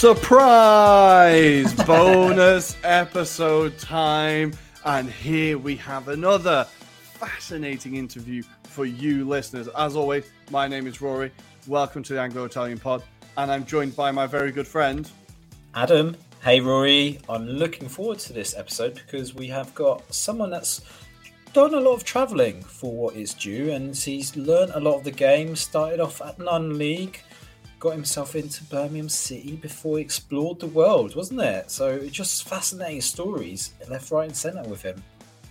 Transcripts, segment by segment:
Surprise! Bonus episode time. And here we have another fascinating interview for you listeners. As always, my name is Rory. Welcome to the Anglo Italian Pod. And I'm joined by my very good friend, Adam. Hey, Rory. I'm looking forward to this episode because we have got someone that's done a lot of travelling for what is due, and he's learned a lot of the game. Started off at non league, got himself into Birmingham City before he explored the world, wasn't it? So it's just fascinating stories left, right, and centre with him.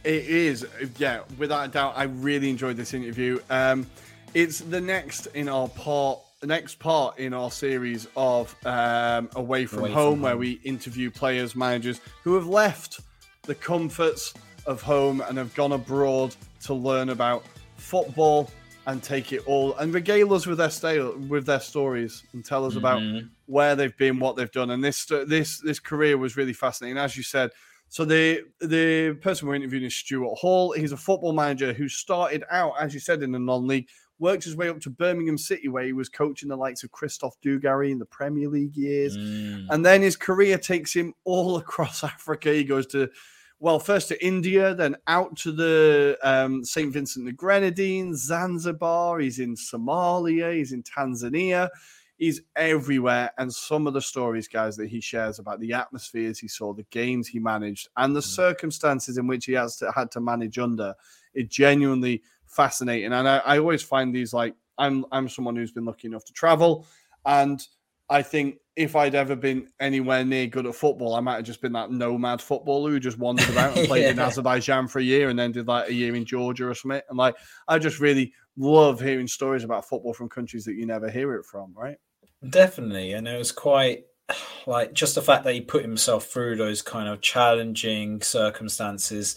It is, yeah, without a doubt. I really enjoyed this interview. Um, it's the next in our part, next part in our series of um, Away from Away from home, where Home. we interview players, managers who have left the comforts of home and have gone abroad to learn about football and take it all and regale us with their sta- with their stories and tell us about mm-hmm. where they've been, what they've done. And this this this career was really fascinating, as you said. So the the person we're interviewing is Stewart Hall. He's a football manager who started out, as you said, in the non-league, worked his way up to Birmingham City, where he was coaching the likes of Christophe Dugarry in the Premier League years, mm. and then his career takes him all across Africa. He goes to well, first to India, then out to the um, St. Vincent and the Grenadines, Zanzibar. He's in Somalia. He's in Tanzania. He's everywhere. And some of the stories, guys, that he shares about the atmospheres he saw, the games he managed, and the circumstances in which he has to, had to manage under, it genuinely fascinating. And I, I always find these like I'm I'm someone who's been lucky enough to travel, and I think if I'd ever been anywhere near good at football, I might have just been that nomad footballer who just wandered about and played in Azerbaijan for a year and then did like a year in Georgia or something. And like, I just really love hearing stories about football from countries that you never hear it from, right? Definitely, and it was quite like just the fact that he put himself through those kind of challenging circumstances,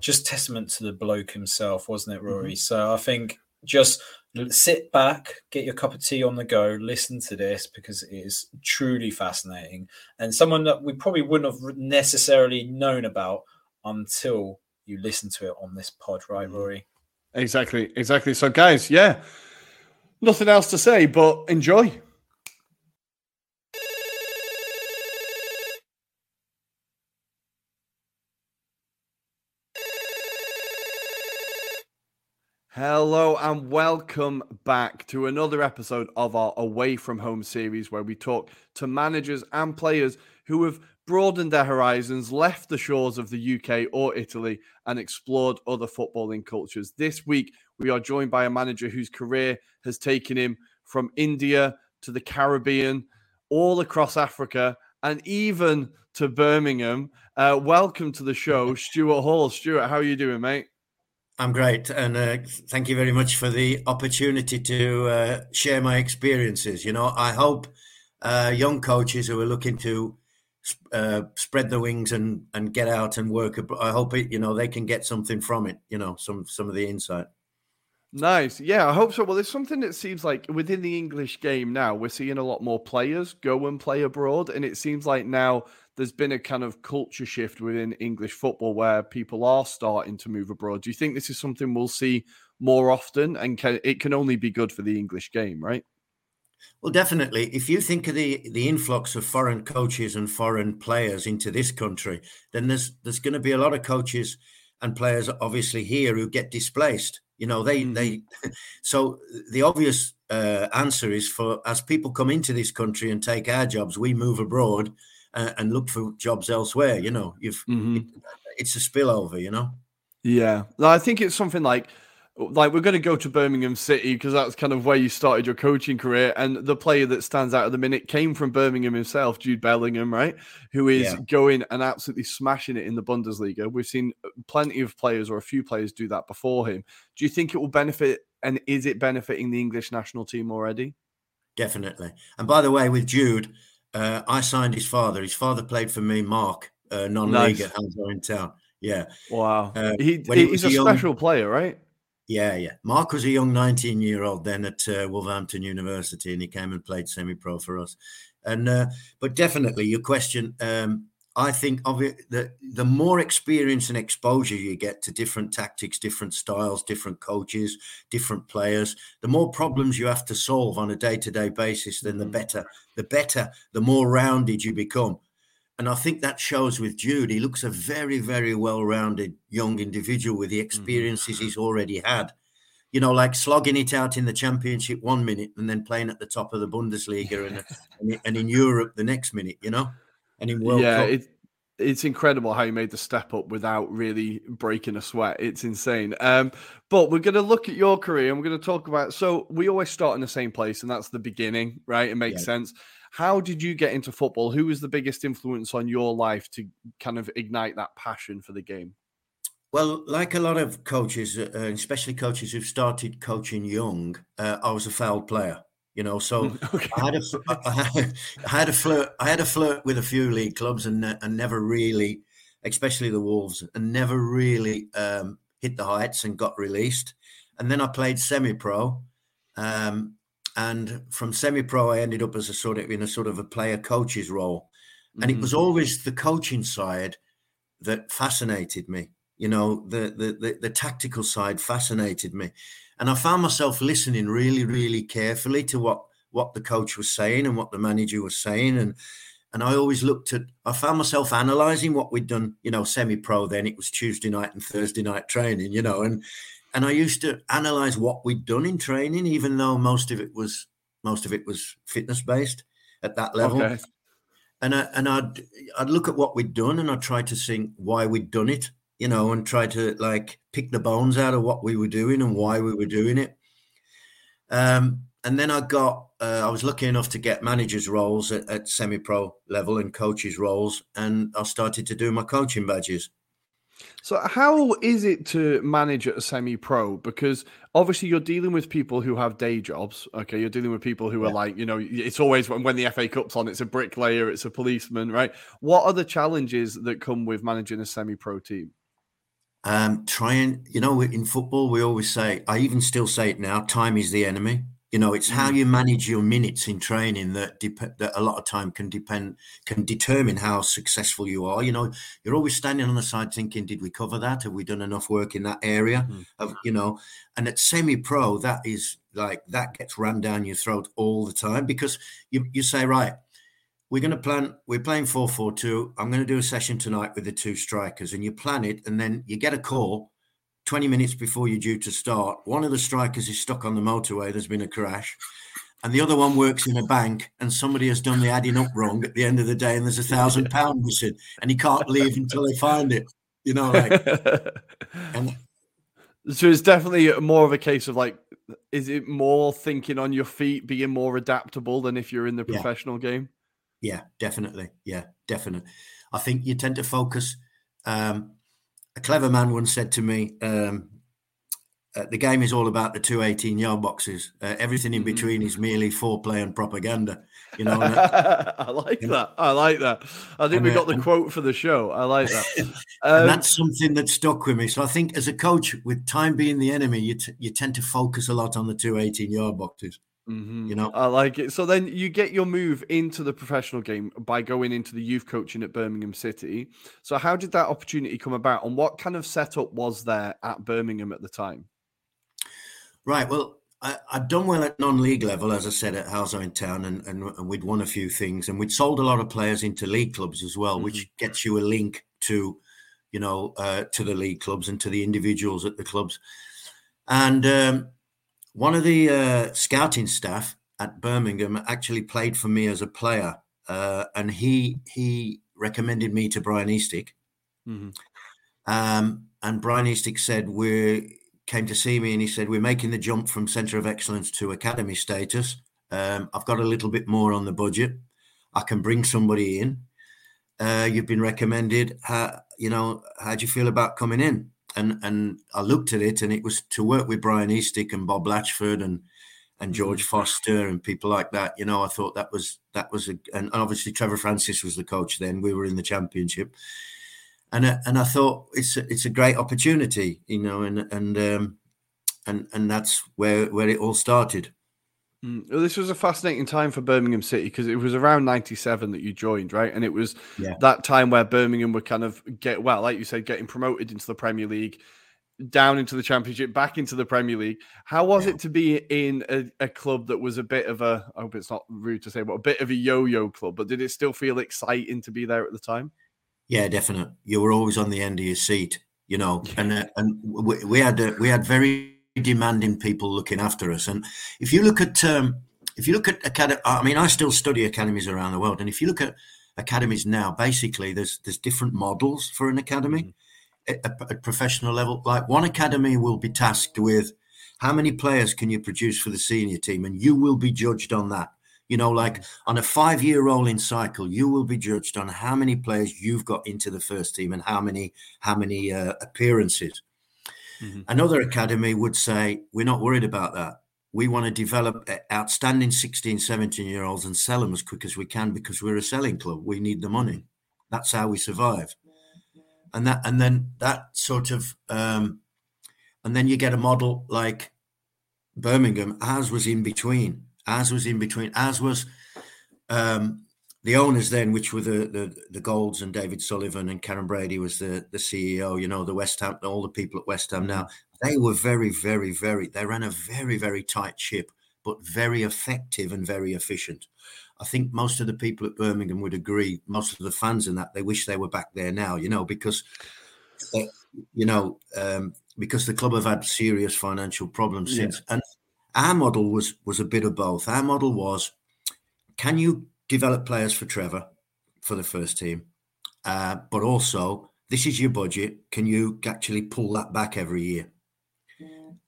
just testament to the bloke himself, wasn't it, mm-hmm. Rory? So I think just sit back, get your cup of tea on the go, listen to this because it is truly fascinating and someone that we probably wouldn't have necessarily known about until you listen to it on this pod, right, mm-hmm. Rory? Exactly, exactly. So, guys, yeah, nothing else to say, but enjoy. Hello and welcome back to another episode of our Away from Home series where we talk to managers and players who have broadened their horizons, left the shores of the UK or Italy, and explored other footballing cultures. This week, we are joined by a manager whose career has taken him from India to the Caribbean, all across Africa, and even to Birmingham. Uh, welcome to the show, Stewart Hall. Stewart, how are you doing, mate? I'm great, and uh, thank you very much for the opportunity to uh, share my experiences. You know, I hope uh, young coaches who are looking to uh, spread their wings and, and get out and work. I hope it, you know they can get something from it. You know, some some of the insight. Nice. Yeah, I hope so. Well, there's something that seems like within the English game now, we're seeing a lot more players go and play abroad. And it seems like now there's been a kind of culture shift within English football where people are starting to move abroad. Do you think this is something we'll see more often? And can, it can only be good for the English game, right? Well, definitely. If you think of the the influx of foreign coaches and foreign players into this country, then there's there's going to be a lot of coaches and players obviously here who get displaced you know, they mm. they. So the obvious uh, answer is for as people come into this country and take our jobs, we move abroad uh, and look for jobs elsewhere. You know, you've mm-hmm. it, it's a spillover. You know. Yeah, I think it's something like like we're going to go to Birmingham City because that's kind of where you started your coaching career. And the player that stands out at the minute came from Birmingham himself, Jude Bellingham, right? Who is yeah. going and absolutely smashing it in the Bundesliga. We've seen plenty of players or a few players do that before him. Do you think it will benefit? And is it benefiting the English national team already? Definitely. And by the way, with Jude, uh, I signed his father. His father played for me, Mark, uh, non-league nice. at Halesowen town. Yeah. Wow. Uh, he, he's a young, special player, right? Yeah, yeah. Mark was a young 19 year old then at uh, Wolverhampton University, and he came and played semi pro for us. And uh, but definitely, your question. Um, I think of it that the more experience and exposure you get to different tactics, different styles, different coaches, different players, the more problems you have to solve on a day to day basis, then the mm-hmm. better. The better, the more rounded you become. And I think that shows with Jude. He looks a very, very well rounded young individual with the mm-hmm. experiences he's already had. You know, like slogging it out in the championship one minute and then playing at the top of the Bundesliga and, and in Europe the next minute, you know, and in World yeah, Cup. It, it's incredible how you made the step up without really breaking a sweat. It's insane. Um, but we're going to look at your career and we're going to talk about. So we always start in the same place, and that's the beginning, right? It makes yeah. sense. How did you get into football? Who was the biggest influence on your life to kind of ignite that passion for the game? Well, like a lot of coaches, uh, especially coaches who've started coaching young, uh, I was a foul player. You know, so okay. I had a I had a flirt I had a flirt with a few league clubs and and never really, especially the Wolves, and never really um, hit the heights and got released. And then I played semi-pro, um, and from semi-pro, I ended up as a sort of in a sort of a player coach's role, and mm-hmm. it was mm-hmm. always the coaching side that fascinated me. You know, the, the the the tactical side fascinated me, and I found myself listening really, really carefully to what what the coach was saying and what the manager was saying, and and I always looked at. I found myself analysing what we'd done. You know, semi-pro. Then it was Tuesday night and Thursday night training. You know, and and I used to analyze what we'd done in training, even though most of it was most of it was fitness based at that level. Okay. And I, and I'd I'd look at what we'd done and I'd try to think why we'd done it, you know, and try to like pick the bones out of what we were doing and why we were doing it. Um, and then I got uh, I was lucky enough to get managers roles at, at semi pro level and coaches roles, and I started to do my coaching badges. So, how is it to manage at a semi pro? Because obviously, you're dealing with people who have day jobs. Okay. You're dealing with people who yeah. are like, you know, it's always when, when the FA Cup's on, it's a bricklayer, it's a policeman, right? What are the challenges that come with managing a semi pro team? Um, trying, you know, in football, we always say, I even still say it now time is the enemy. You know, it's how mm. you manage your minutes in training that dep- that a lot of time can depend can determine how successful you are. You know, you're always standing on the side thinking, "Did we cover that? Have we done enough work in that area?" Mm. Of you know, and at semi-pro, that is like that gets rammed down your throat all the time because you you say, "Right, we're going to plan. We're playing four four two. I'm going to do a session tonight with the two strikers," and you plan it, and then you get a call 20 minutes before you're due to start, one of the strikers is stuck on the motorway. There's been a crash. And the other one works in a bank, and somebody has done the adding up wrong at the end of the day, and there's a thousand pound missing, and he can't leave until they find it. You know, like. and, so it's definitely more of a case of like, is it more thinking on your feet, being more adaptable than if you're in the professional yeah. game? Yeah, definitely. Yeah, definitely. I think you tend to focus. Um, a clever man once said to me, um, uh, the game is all about the two 18 yard boxes. Uh, everything in mm-hmm. between is merely foreplay and propaganda. You know, I like that. I like that. I think and, we got the quote for the show. I like that. Um, and that's something that stuck with me. So I think as a coach, with time being the enemy, you, t- you tend to focus a lot on the two 18 yard boxes. Mm-hmm. You know, I like it. So then you get your move into the professional game by going into the youth coaching at Birmingham City. So how did that opportunity come about, and what kind of setup was there at Birmingham at the time? Right. Well, I, had done well at non-league level, as I said, at Halesowen Town, and, and, and, we'd won a few things, and we'd sold a lot of players into league clubs as well, mm-hmm. which gets you a link to, you know, uh, to the league clubs and to the individuals at the clubs. And um, one of the uh, scouting staff at Birmingham actually played for me as a player, uh, and he he recommended me to Brian Eastick. Mm-hmm. Um, and Brian Eastick said we're came to see me and he said, We're making the jump from centre of excellence to academy status. Um, I've got a little bit more on the budget. I can bring somebody in. Uh, you've been recommended. How, you know, how do you feel about coming in? And and I looked at it and it was to work with Brian Eastick and Bob Latchford and and mm-hmm. George Foster and people like that. You know, I thought that was that was a and obviously Trevor Francis was the coach then. We were in the championship and uh, and I thought it's a, it's a great opportunity, you know, and and um, and and that's where where it all started. Mm. Well, this was a fascinating time for Birmingham City because it was around '97 that you joined, right? And it was yeah. that time where Birmingham were kind of get well, like you said, getting promoted into the Premier League, down into the Championship, back into the Premier League. How was yeah. it to be in a, a, club that was a bit of a? I hope it's not rude to say, but a bit of a yo-yo club. But did it still feel exciting to be there at the time? Yeah, definite. You were always on the end of your seat, you know, and uh, and we, we had uh, we had very demanding people looking after us. And if you look at um, if you look at academy, I mean, I still study academies around the world, and if you look at academies now, basically there's there's different models for an academy mm-hmm. at, at professional level. Like one academy will be tasked with how many players can you produce for the senior team, and you will be judged on that. You know, like on a five year rolling cycle, you will be judged on how many players you've got into the first team and how many how many uh, appearances. Mm-hmm. Another academy would say, We're not worried about that. We want to develop outstanding 16, 17 year olds and sell them as quick as we can because we're a selling club. We need the money. That's how we survive. And that, and then that sort of, um, and then you get a model like Birmingham. Ours was in between as was in between, as was um, the owners then, which were the, the the Golds and David Sullivan and Karren Brady was the the CEO. You know, the West Ham, all the people at West Ham now. They were very, very, very. They ran a very, very tight ship, but very effective and very efficient. I think most of the people at Birmingham would agree. Most of the fans in that they wish they were back there now. You know, because they, you know um, because the club have had serious financial problems since, and our model was was a bit of both. Our model was, can you develop players for Trevor for the first team, uh, but also this is your budget. Can you actually pull that back every year?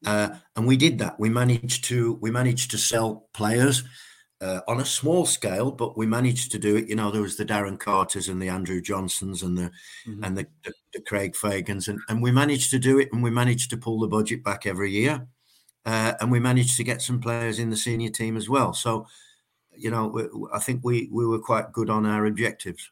Uh, and we did that. We managed to we managed to sell players uh, on a small scale, but we managed to do it. You know, there was the Darren Carters and the Andrew Johnsons and the mm-hmm. and the, the, the Craig Fagans, and, and we managed to do it, and we managed to pull the budget back every year. Uh, and we managed to get some players in the senior team as well. So, you know, I think we we were quite good on our objectives.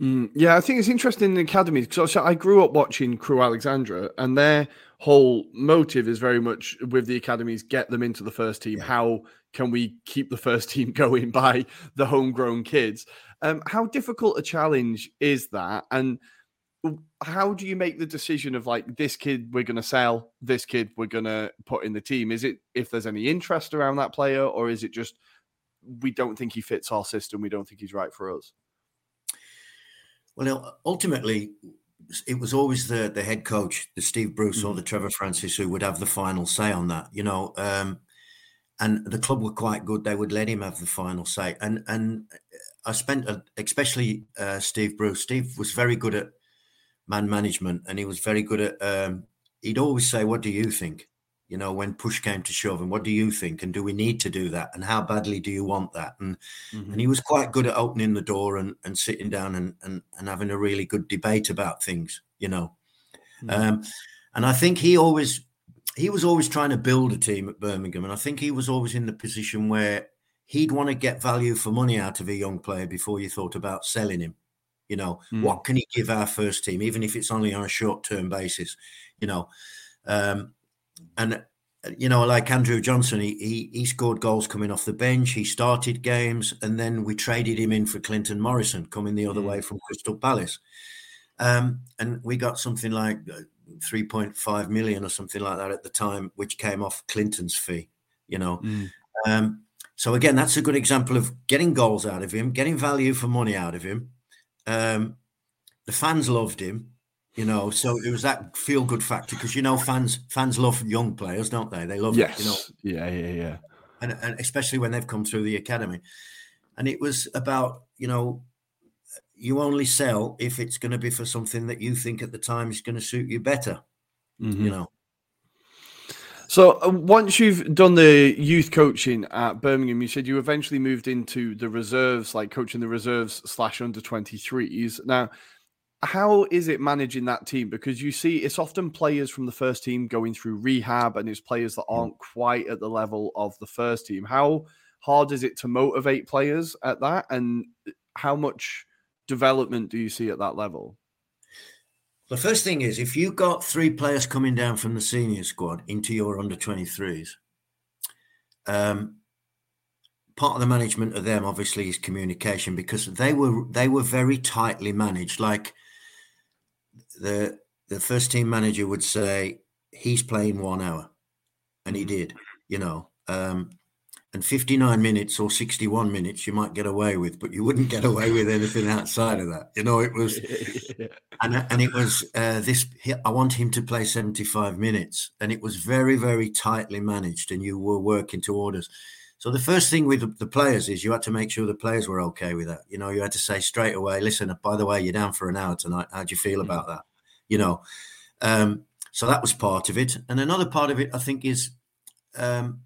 Mm, yeah, I think it's interesting in the academy because I grew up watching Crewe Alexandra, and their whole motive is very much with the academies get them into the first team. Yeah. How can we keep the first team going by the homegrown kids? Um, how difficult a challenge is that? And how do you make the decision of like this kid we're going to sell, this kid we're going to put in the team? Is it if there's any interest around that player, or is it just we don't think he fits our system, we don't think he's right for us? Well, ultimately, it was always the the head coach, the Steve Bruce mm-hmm. or the Trevor Francis, who would have the final say on that. You know, um, and the club were quite good; they would let him have the final say. And and I spent, a, especially uh, Steve Bruce. Steve was very good at man management, and he was very good at. Um, he'd always say, "What do you think?" You know, when push came to shove, and what do you think? And do we need to do that? And how badly do you want that? And mm-hmm. and he was quite good at opening the door and, and sitting down and, and and having a really good debate about things. You know, mm-hmm. um, and I think he always he was always trying to build a team at Birmingham, and I think he was always in the position where he'd want to get value for money out of a young player before you thought about selling him. You know, mm. what can he give our first team, even if it's only on a short term basis? You know, um, and you know, like Andrew Johnson, he, he, he scored goals coming off the bench. He started games, and then we traded him in for Clinton Morrison, coming the other mm. way from Crystal Palace. Um, and we got something like uh, 3.5 million or something like that at the time, which came off Clinton's fee. You know, mm. um, so again, that's a good example of getting goals out of him, getting value for money out of him. Um, the fans loved him you know so it was that feel good factor because you know fans fans love young players don't they they love yes. you know yeah yeah yeah and, and especially when they've come through the academy and it was about you know you only sell if it's going to be for something that you think at the time is going to suit you better mm-hmm. you know so uh, once you've done the youth coaching at Birmingham, you said you eventually moved into the reserves, like coaching the reserves slash under 23s. Now, how is it managing that team? Because you see, it's often players from the first team going through rehab, and it's players that mm. aren't quite at the level of the first team. How hard is it to motivate players at that, and how much development do you see at that level? The first thing is, if you've got three players coming down from the senior squad into your under 23s, um, part of the management of them obviously is communication because they were they were very tightly managed. Like the the first team manager would say he's playing one hour, and he mm-hmm. did, you know. Um, and 59 minutes or 61 minutes you might get away with, but you wouldn't get away with anything outside of that. You know, it was, and and it was uh, this. I want him to play 75 minutes, and it was very very tightly managed, and you were working to orders. So the first thing with the players is you had to make sure the players were okay with that. You know, you had to say straight away, listen, by the way, you're down for an hour tonight. How do you feel mm-hmm. about that? You know, um, so that was part of it. And another part of it, I think, is um,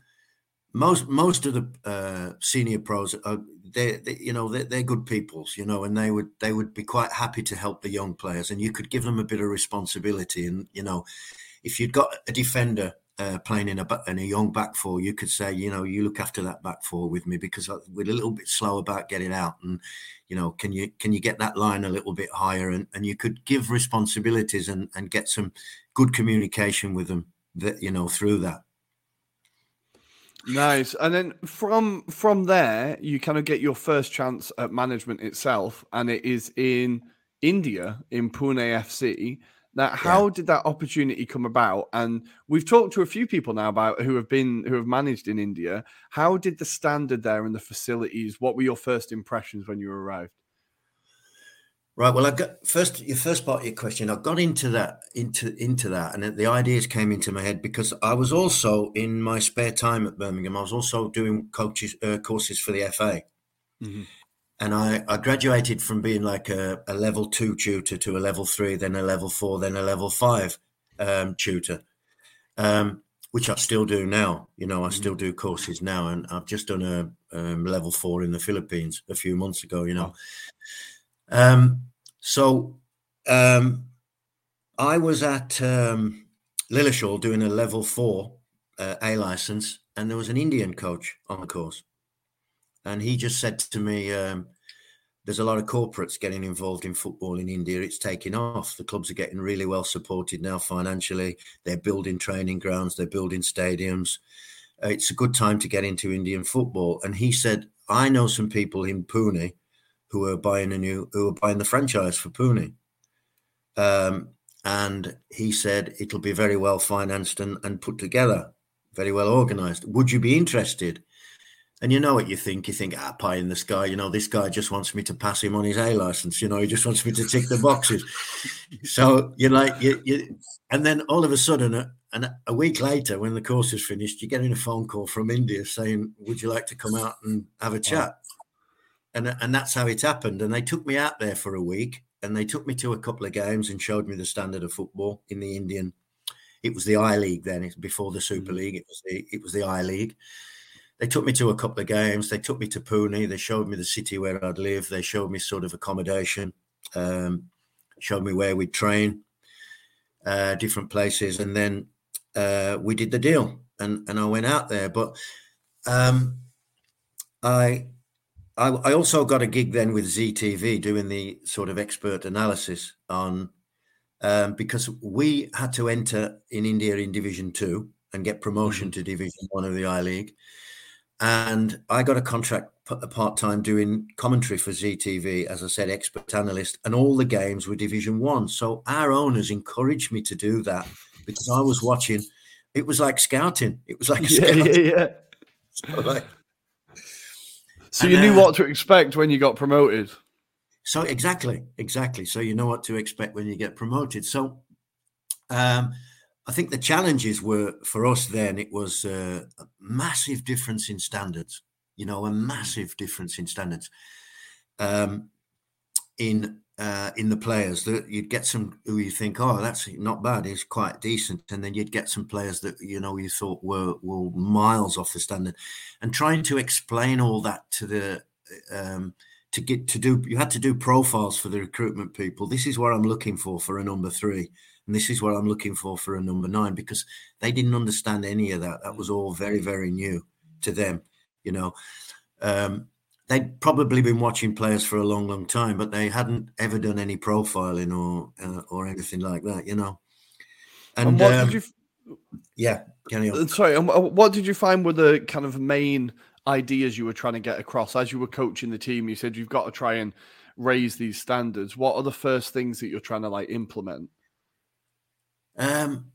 most most of the uh, senior pros are they, they you know they're, they're, good peoples you know and they would they would be quite happy to help the young players and you could give them a bit of responsibility and you know if you'd got a defender uh, playing in a in a young back four, you could say, you know, you look after that back four with me because we're a little bit slow about getting out, and you know, can you can you get that line a little bit higher, and and you could give responsibilities and and get some good communication with them that you know through that. Nice, and then from from there, you kind of get your first chance at management itself, and it is in India in Pune FC. Now, how yeah. did that opportunity come about? And we've talked to a few people now about who have been who have managed in India. How did the standard there and the facilities? What were your first impressions when you arrived? Right. Well, I got first your first part of your question. I got into that into into that, and the ideas came into my head because I was also in my spare time at Birmingham. I was also doing coaches uh, courses for the FA. Mm-hmm and I, I graduated from being like a, a, level two tutor to a level three, then a level four, then a level five um, tutor, um, which I still do now. You know, I still mm. do courses now, and I've just done a um, level four in the Philippines a few months ago. You know, um, so um, I was at um, Lilleshall doing a level four uh, A license, and there was an Indian coach on the course and he just said to me, um, "There's a lot of corporates getting involved in football in India. It's taking off. The clubs are getting really well supported now financially. They're building training grounds. They're building stadiums. It's a good time to get into Indian football." And he said, "I know some people in Pune who are buying a new, who are buying the franchise for Pune." Um, and he said it'll be very well financed and, and put together, very well organized. Would you be interested? And you know what you think? You think, ah, pie in the sky. You know, this guy just wants me to pass him on his A license. You know, he just wants me to tick the boxes. so you're like, you, you, and then all of a sudden, a, uh, and a week later, when the course is finished, you're getting a phone call from India saying, "Would you like to come out and have a chat?" And and that's how it happened. And they took me out there for a week, and they took me to a couple of games and showed me the standard of football in the Indian. It was the I League then. It's before the Super mm. League. It was the it was the I League they took me to a couple of games. They took me to Pune. They showed me the city where I'd live. They showed me sort of accommodation, um, showed me where we'd train, uh, different places. And then uh, we did the deal, and and I went out there. But um, I, I I also got a gig then with Zee TV doing the sort of expert analysis on um, because we had to enter in India in Division Two and get promotion mm-hmm. to Division One of the I League, and I got a contract part time doing commentary for Zee TV, as I said, expert analyst, and all the games were Division One. So our owners encouraged me to do that because I was watching. It was like scouting. It was like yeah, yeah, yeah. So, like, so you knew uh, what to expect when you got promoted. So exactly, exactly. So you know what to expect when you get promoted. So um, I think the challenges were for us then. It was uh, a massive difference in standards. You know, a massive difference in standards. Um, in uh, in the players that you'd get some who you think, oh, that's not bad, he's quite decent, and then you'd get some players that you know you thought were were miles off the standard, and trying to explain all that to the um, to get to do you had to do profiles for the recruitment people. This is what I'm looking for for a number three, and this is what I'm looking for for a number nine because they didn't understand any of that. That was all very very new to them, you know. Um, they'd probably been watching players for a long, long time, but they hadn't ever done any profiling or uh, or anything like that, you know. And, and what um, did you? Yeah, carry on. Uh, sorry, what did you find were the kind of main ideas you were trying to get across as you were coaching the team? You said you've got to try and raise these standards. What are the first things that you're trying to like implement? Um,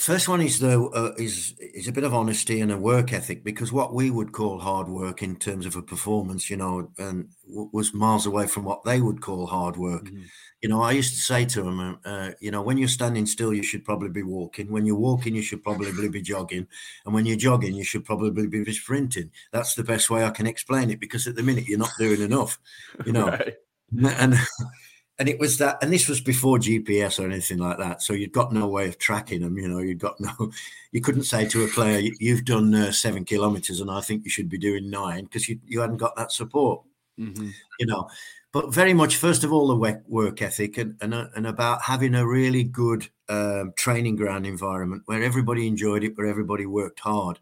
First one is though uh, is is a bit of honesty and a work ethic because what we would call hard work in terms of a performance, you know, and w- was miles away from what they would call hard work. Mm-hmm. You know, I used to say to them, uh, uh, you know, when you're standing still, you should probably be walking. When you're walking, you should probably be jogging, and when you're jogging, you should probably be sprinting. That's the best way I can explain it because at the minute you're not doing enough, you know. right. And and it was that and this was before gps or anything like that so you'd got no way of tracking them you know you'd got no you couldn't say to a player you've done uh, seven kilometers and i think you should be doing nine because you, you hadn't got that support mm-hmm. you know but very much first of all the work ethic and and, uh, and about having a really good um, training ground environment where everybody enjoyed it where everybody worked hard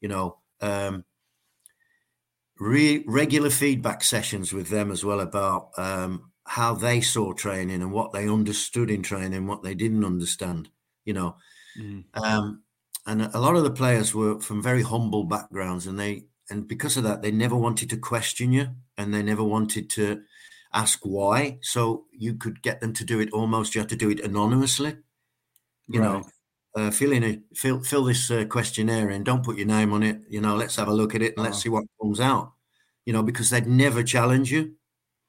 you know um, re- regular feedback sessions with them as well about um, how they saw training and what they understood in training, what they didn't understand, you know. Mm. Um, and a lot of the players were from very humble backgrounds, and they and because of that, they never wanted to question you, and they never wanted to ask why. So you could get them to do it almost. You had to do it anonymously, you right. know. Uh, fill in a fill fill this uh, questionnaire in. Don't put your name on it. You know, let's have a look at it and oh. let's see what comes out. You know, because they'd never challenge you.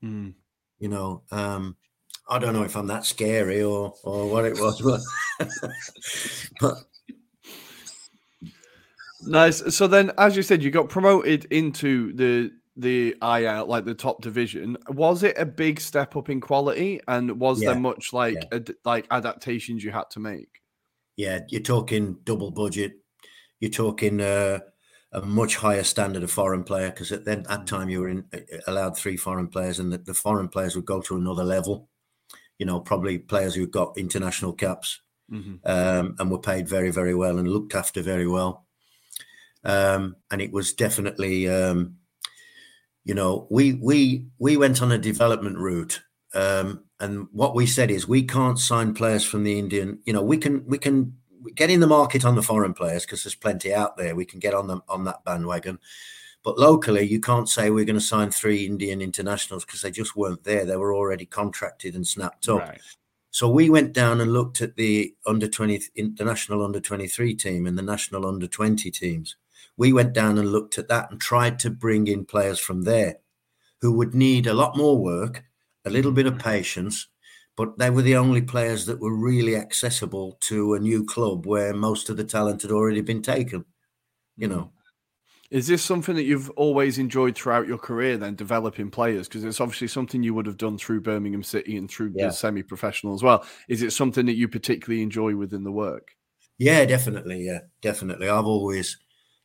Mm you know, um, I don't know if I'm that scary or or what it was, but, but nice. So then, as you said, you got promoted into the the IL, like the top division. Was it a big step up in quality, and was yeah. there much like yeah. ad, like adaptations you had to make? Yeah, you're talking double budget. You're talking uh, a much higher standard of foreign player because at then that time you were in, allowed three foreign players and the, the, foreign players would go to another level. You know probably players who got international caps mm-hmm. um, and were paid very very well and looked after very well. Um, and it was definitely um, you know we we we went on a development route. Um, and what we said is we can't sign players from the indian you know we can we can get in the market on the foreign players because there's plenty out there. We can get on them on that bandwagon. But locally, you can't say we're going to sign three Indian internationals because they just weren't there. They were already contracted and snapped up. Right. So we went down and looked at the under 20 international under 23 team and the national under 20 teams. We went down and looked at that and tried to bring in players from there who would need a lot more work, a little bit of patience, but they were the only players that were really accessible to a new club where most of the talent had already been taken. You know. Is this something that you've always enjoyed throughout your career, then developing players? Because it's obviously something you would have done through Birmingham City and through yeah. the semi professional as well. Is it something that you particularly enjoy within the work? Yeah, definitely. Yeah, definitely. I've always,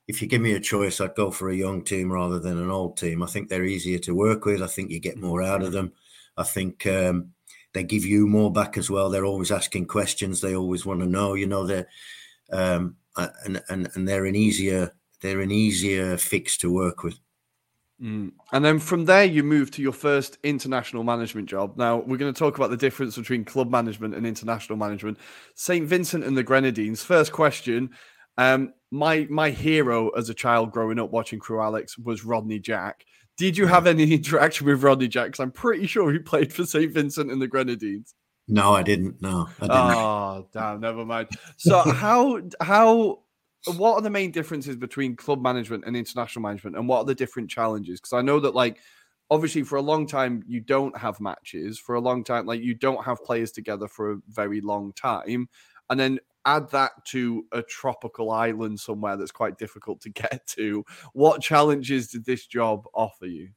if you give me a choice, I'd go for a young team rather than an old team. I think they're easier to work with. I think you get more out of them. I think um, they give you more back as well. They're always asking questions. They always want to know. You know, they're um, and and and they're an easier they're an easier fix to work with. Mm. And then from there, you move to your first international management job. Now, we're going to talk about the difference between club management and international management. St. Vincent and the Grenadines. First question. Um, my my hero as a child growing up watching Crewe Alex was Rodney Jack. Did you have any interaction with Rodney Jacks? I'm pretty sure he played for St. Vincent and the Grenadines. No, I didn't. No, I didn't. Oh, damn, never mind. So how how what are the main differences between club management and international management and what are the different challenges because i know that like obviously for a long time you don't have matches for a long time like you don't have players together for a very long time and then add that to a tropical island somewhere that's quite difficult to get to what challenges did this job offer you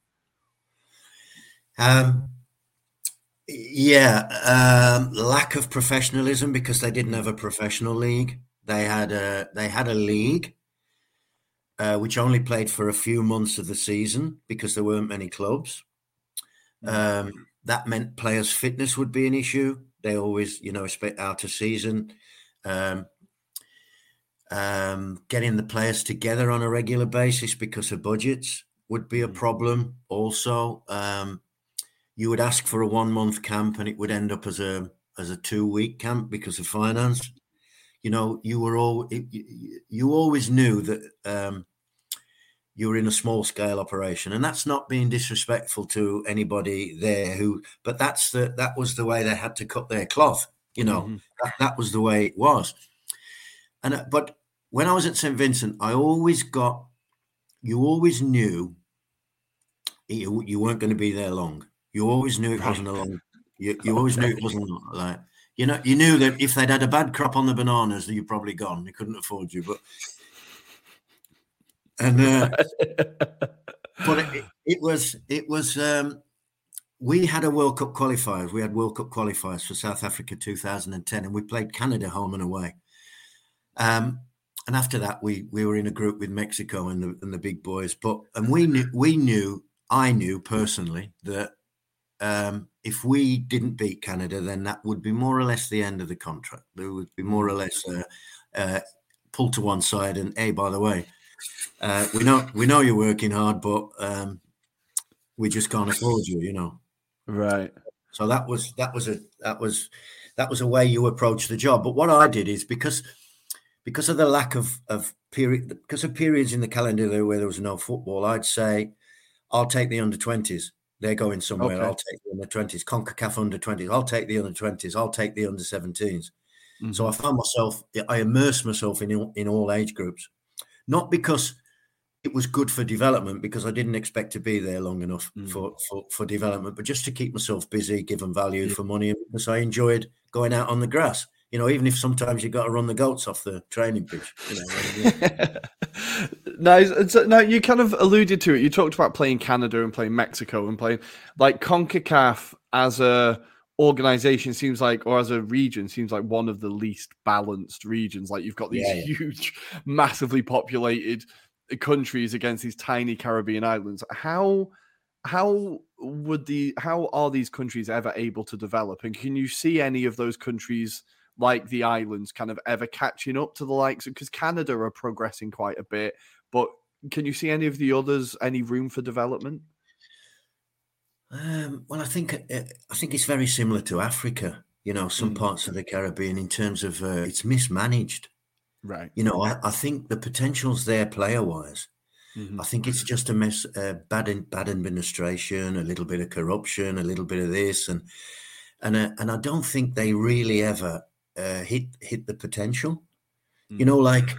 um yeah um lack of professionalism because they didn't have a professional league they had a they had a league uh, which only played for a few months of the season because there weren't many clubs. Mm. Um, that meant players' fitness would be an issue. They always, you know, out of season. Um, um, getting the players together on a regular basis because of budgets would be a mm. problem. Also, um, you would ask for a one month camp and it would end up as a as a two week camp because of finance you know, you were all you, you always knew that um, you were in a small scale operation, and that's not being disrespectful to anybody there. Who, but that's the that was the way they had to cut their cloth. You know, mm-hmm. that, that was the way it was. And uh, but when I was at St Vincent, I always got, you always knew you, you weren't going to be there long. You always knew it wasn't a long. You, you always knew it wasn't like you know, you knew that if they'd had a bad crop on the bananas, you'd probably gone. They couldn't afford you, but and uh, but it, it, was it was um, we had a World Cup qualifiers. We had World Cup qualifiers for South Africa 2010, and we played Canada home and away. Um, and after that, we we were in a group with Mexico and the and the big boys. But and we knew we knew I knew personally that um, if we didn't beat Canada, then that would be more or less the end of the contract. There would be more or less uh, uh, pulled to one side. And hey, by the way, uh, we know we know you're working hard, but um, we just can't afford you. You know, right? So that was that was a that was that was a way you approach the job. But what I did is because because of the lack of of period because of periods in the calendar where there was no football, I'd say I'll take the under twenties they're going somewhere. Okay. I'll take the under 20s, CONCACAF under 20s. I'll take the under 20s. I'll take the under 17s. Mm-hmm. So I found myself, I immersed myself in, in all age groups, not because it was good for development, because I didn't expect to be there long enough mm-hmm. for, for, for, development, but just to keep myself busy, give them value yeah. for money, because I enjoyed going out on the grass you know, even if sometimes you got to run the goats off the training pitch. You know, now, so, now, you kind of alluded to it. You talked about playing Canada and playing Mexico and playing like CONCACAF as a organization seems like, or as a region, seems like one of the least balanced regions. Like you've got these yeah, yeah. huge, massively populated countries against these tiny Caribbean islands. How how would the how are these countries ever able to develop? And can you see any of those countries? like the islands kind of ever catching up to the likes because Canada are progressing quite a bit, but can you see any of the others any room for development? Um, well, I think uh, I think it's very similar to Africa. You know, some mm. parts of the Caribbean in terms of uh, it's mismanaged. Right. You know, I, I think the potential's there player wise. Mm-hmm. I think it's just a mess, uh, bad in, bad administration, a little bit of corruption, a little bit of this, and and uh, and I don't think they really ever uh, hit hit the potential. Mm. You know, like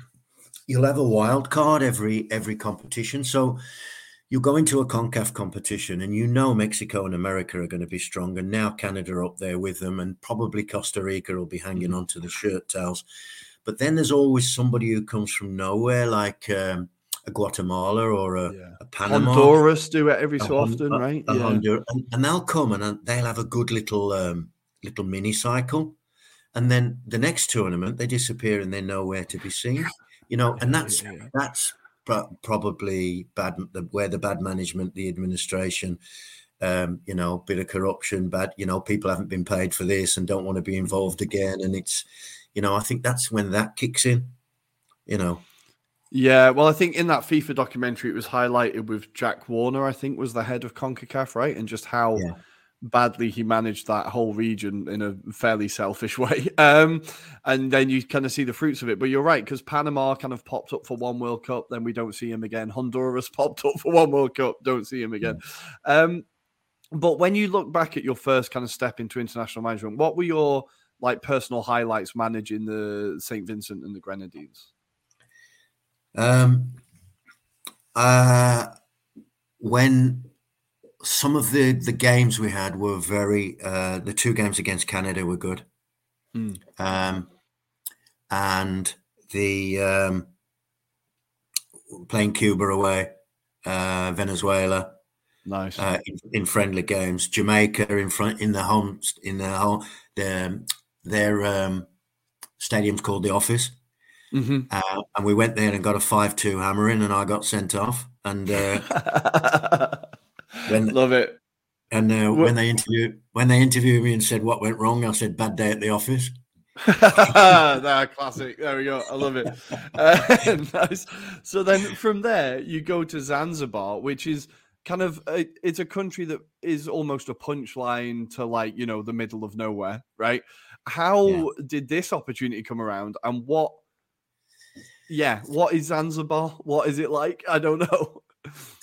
you'll have a wild card every every competition. So you go into a CONCACAF competition and you know Mexico and America are going to be strong, and now Canada up there with them, and probably Costa Rica will be hanging mm. onto the shirt tails. But then there's always somebody who comes from nowhere, like um, a Guatemala or a, yeah. a, Panama. Honduras do it every so often, right? yeah. Honduras, and, and, they'll come and they'll have a good little um, little mini cycle and then the next tournament they disappear and they're nowhere to be seen. You know, and that's that's probably bad where the bad management, the administration, um, you know, bit of corruption, but you know, people haven't been paid for this and don't want to be involved again. And it's, you know, I think that's when that kicks in. You know. Yeah, well, I think in that FIFA documentary, it was highlighted with Jack Warner. I think was the head of Concacaf, right, and just how. Yeah badly he managed that whole region in a fairly selfish way. Um, and then you kind of see the fruits of it. But you're right, because Panama kind of popped up for one World Cup, then we don't see him again. Honduras popped up for one World Cup, don't see him again. Um, but when you look back at your first kind of step into international management, what were your like personal highlights managing the St. Vincent and the Grenadines? Um, uh, when some of the the games we had were very uh, the two games against Canada were good, mm. um, and the um, playing Cuba away, uh, Venezuela, nice uh, in, in, friendly games, Jamaica in front in the home in the home the, their um, stadium's called the Office. Mm-hmm. Uh, and we went there and got a five-two hammering, and I got sent off. And uh, When love it. And uh, when they interviewed when they interviewed me and said what went wrong, I said bad day at the office. that classic. There we go. I love it. Uh, nice. So then from there you go to Zanzibar, which is kind of a, it's a country that is almost a punchline to like you know the middle of nowhere, right? How yeah. did this opportunity come around, and what? Yeah, what is Zanzibar? What is it like? I don't know.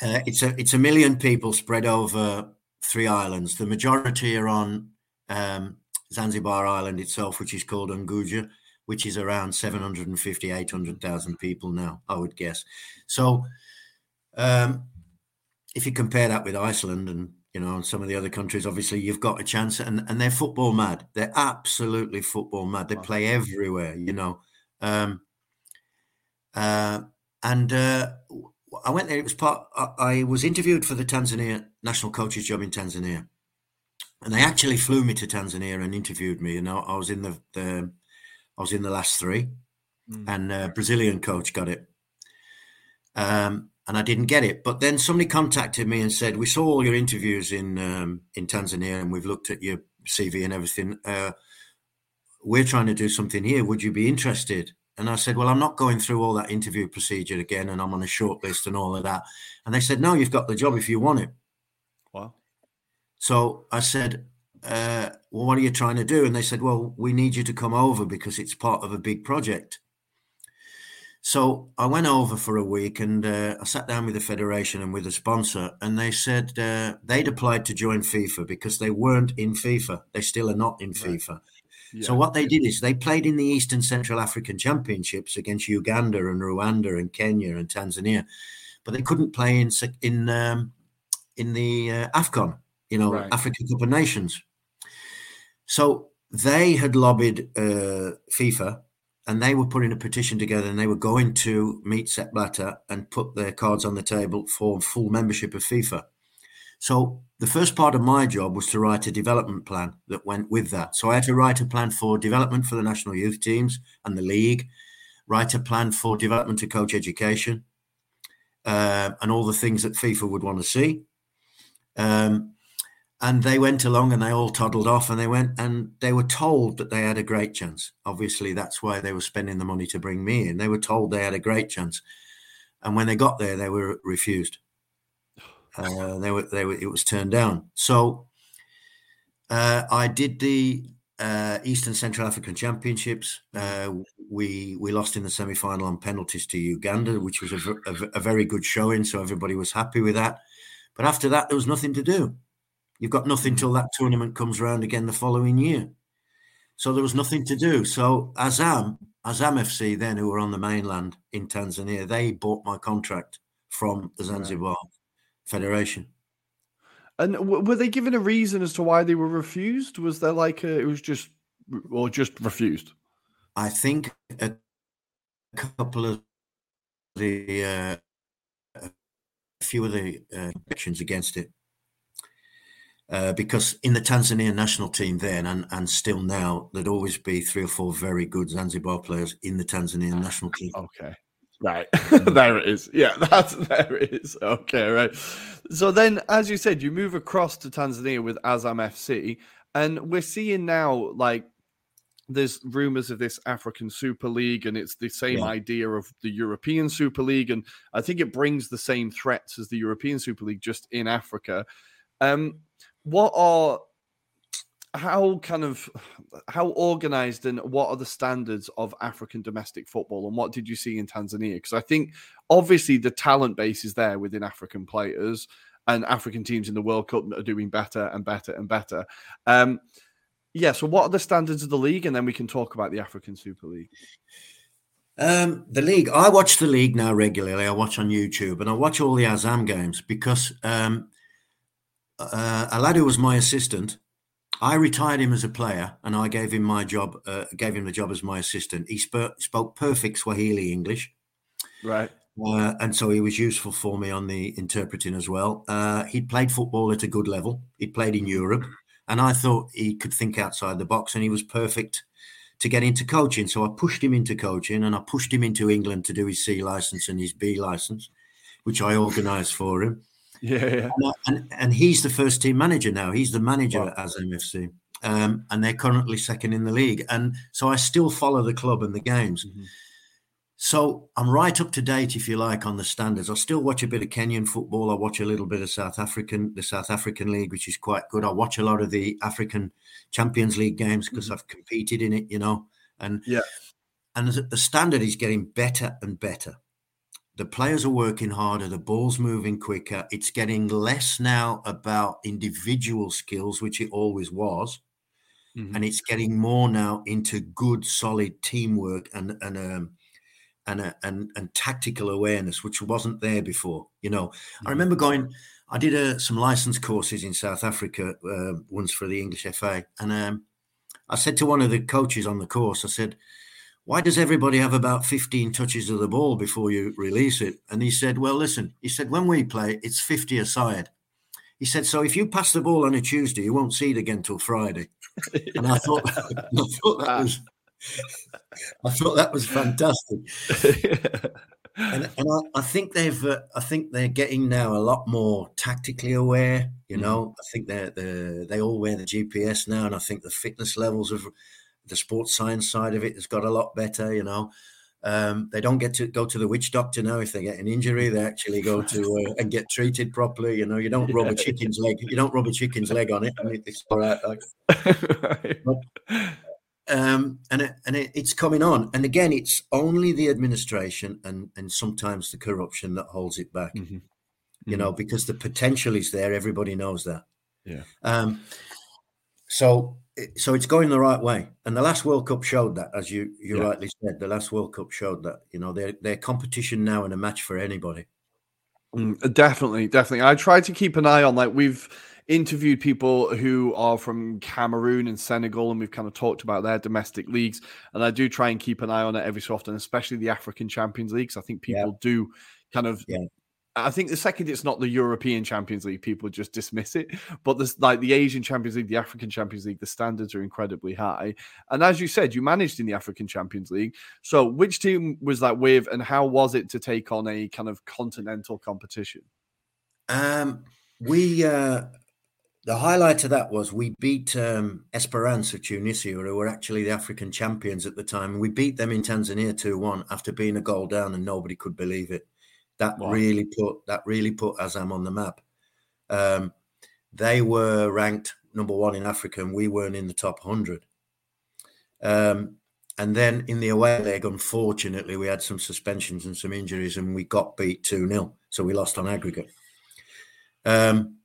Uh, it's a it's a million people spread over three islands. The majority are on um, Zanzibar Island itself, which is called Unguja, which is around 750, 800,000 people now, I would guess. So, um, if you compare that with Iceland and you know, some of the other countries, obviously you've got a chance, and and they're football mad. They're absolutely football mad. They play everywhere, you know. Um, uh, and uh, I went there. It was part. I, was interviewed for the Tanzania national coach's job in Tanzania, and they actually flew me to Tanzania and interviewed me. And I, I was in the, the, I was in the last three, mm. and a Brazilian coach got it, um, and I didn't get it. But then somebody contacted me and said, "We saw all your interviews in um, in Tanzania, and we've looked at your CV and everything. Uh, we're trying to do something here. Would you be interested?" And I said, Well, I'm not going through all that interview procedure again, and I'm on a short list and all of that. And they said, No, you've got the job if you want it. Wow. So I said, uh, Well, what are you trying to do? And they said, Well, we need you to come over because it's part of a big project. So I went over for a week and uh, I sat down with the federation and with the sponsor, and they said uh, they'd applied to join FIFA because they weren't in FIFA. They still are not in right. FIFA. So what they did is they played in the Eastern Central African Championships against Uganda and Rwanda and Kenya and Tanzania, but they couldn't play in in um, in the uh, Afcon, you know, right. African Cup of Nations. So they had lobbied uh, FIFA, and they were putting a petition together, and they were going to meet Sepp Blatter and put their cards on the table for full membership of FIFA. So the first part of my job was to write a development plan that went with that. So I had to write a plan for development for the national youth teams and the league, write a plan for development to coach education, uh, and all the things that FIFA would want to see. Um, and they went along and they all toddled off and they went and they were told that they had a great chance. Obviously, that's why they were spending the money to bring me in. They were told they had a great chance. And when they got there, they were refused. Uh, they were, they were, it was turned down. So uh, I did the uh, Eastern Central African Championships. Uh, we we lost in the semi final on penalties to Uganda, which was a, a, a, very good showing. So everybody was happy with that. But after that, there was nothing to do. You've got nothing till that tournament comes around again the following year. So there was nothing to do. So Azam, Azam FC, then who were on the mainland in Tanzania, they bought my contract from the Zanzibar. Right. Federation. And w- were they given a reason as to why they were refused? Was there like a, it was just or just refused? I think a couple of the uh, a few of the uh, actions against it. Uh, because in the Tanzanian national team then and, and still now, there'd always be three or four very good Zanzibar players in the Tanzanian national team. Okay. Right. there it is. Yeah, that's there it is. Okay, right. So then as you said, you move across to Tanzania with Azam FC, and we're seeing now like there's rumors of this African Super League, and it's the same yeah. idea of the European Super League, and I think it brings the same threats as the European Super League, just in Africa. Um, what are how kind of how organized and what are the standards of African domestic football, and what did you see in Tanzania? Because I think obviously the talent base is there within African players, and African teams in the World Cup are doing better and better and better. Um, yeah. So, what are the standards of the league, and then we can talk about the African Super League. Um, the league. I watch the league now regularly. I watch on YouTube, and I watch all the Azam games because um, uh, a lad who was my assistant. I retired him as a player, and I gave him my job. Uh, gave him the job as my assistant. He spoke, spoke perfect Swahili English, right? Uh, and so he was useful for me on the interpreting as well. Uh, he'd played football at a good level. He'd played in Europe. And I thought he could think outside the box and he was perfect to get into coaching. So I pushed him into coaching and I pushed him into England to do his C license and his B license, which I organised for him. Yeah, yeah. And, and, and, he's the first team manager now. He's the manager wow. Azam FC. Um, and they're currently second in the league. And so I still follow the club and the games. Mm-hmm. So I'm right up to date, if you like, on the standards. I still watch a bit of Kenyan football. I watch a little bit of South African, the South African League, which is quite good. I watch a lot of the African Champions League games because mm-hmm. I've competed in it, you know. And yeah, and the standard is getting better and better. The players are working harder. The ball's moving quicker. It's getting less now about individual skills, which it always was. Mm-hmm. And it's getting more now into good, solid teamwork and and um, and a, and and tactical awareness, which wasn't there before. You know, mm-hmm. I remember going. I did a, uh, some license courses in South Africa uh, once for the English FA, and um, I said to one of the coaches on the course, I said, "Why does everybody have about fifteen touches of the ball before you release it?" And he said, "Well, listen," he said, "when we play, it's fifty a side. He said, "So if you pass the ball on a Tuesday, you won't see it again till Friday." and I thought, I thought that was I thought that was fantastic. and, and I, I, think they've, uh, I think they're getting now a lot more tactically aware. You mm. know. I think they're, they they all wear the GPS now, and I think the fitness levels of the sports science side of it has got a lot better. You know, um, they don't get to go to the witch doctor now if they get an injury. They actually go to uh, and get treated properly. You know, you don't rub a chicken's leg. You don't rub a chicken's leg on it, and it's all right. Like, but, um, and it, and it, it's coming on. And again, it's only the administration and and sometimes the corruption that holds it back. Mm-hmm. You know, mm-hmm. because the potential is there. Everybody knows that. Yeah. Um, so so it's going the right way, and the last World Cup showed that, as you you yeah. rightly said. The last World Cup showed that. You know, they're they're competition now and a match for anybody. Mm, definitely, definitely. I try to keep an eye on like we've interviewed people who are from Cameroon and Senegal, and we've kind of talked about their domestic leagues. And I do try and keep an eye on it every so often, especially the African Champions Leagues. I think people yeah. do kind of. Yeah. I think the second it's not the European Champions League, people just dismiss it. But this, like the Asian Champions League, the African Champions League, the standards are incredibly high. And as you said, you managed in the African Champions League. So, which team was that with, and how was it to take on a kind of continental competition? Um, we uh, the highlight of that was we beat um, Esperance of Tunisia, who were actually the African champions at the time. We beat them in Tanzania two one after being a goal down, and nobody could believe it. That wow. really put that really put Azam on the map. Um, they were ranked number one in Africa, and we weren't in the top hundred. Um, and then in the away leg, unfortunately, we had some suspensions and some injuries, and we got beat two 0 So we lost on aggregate. Um,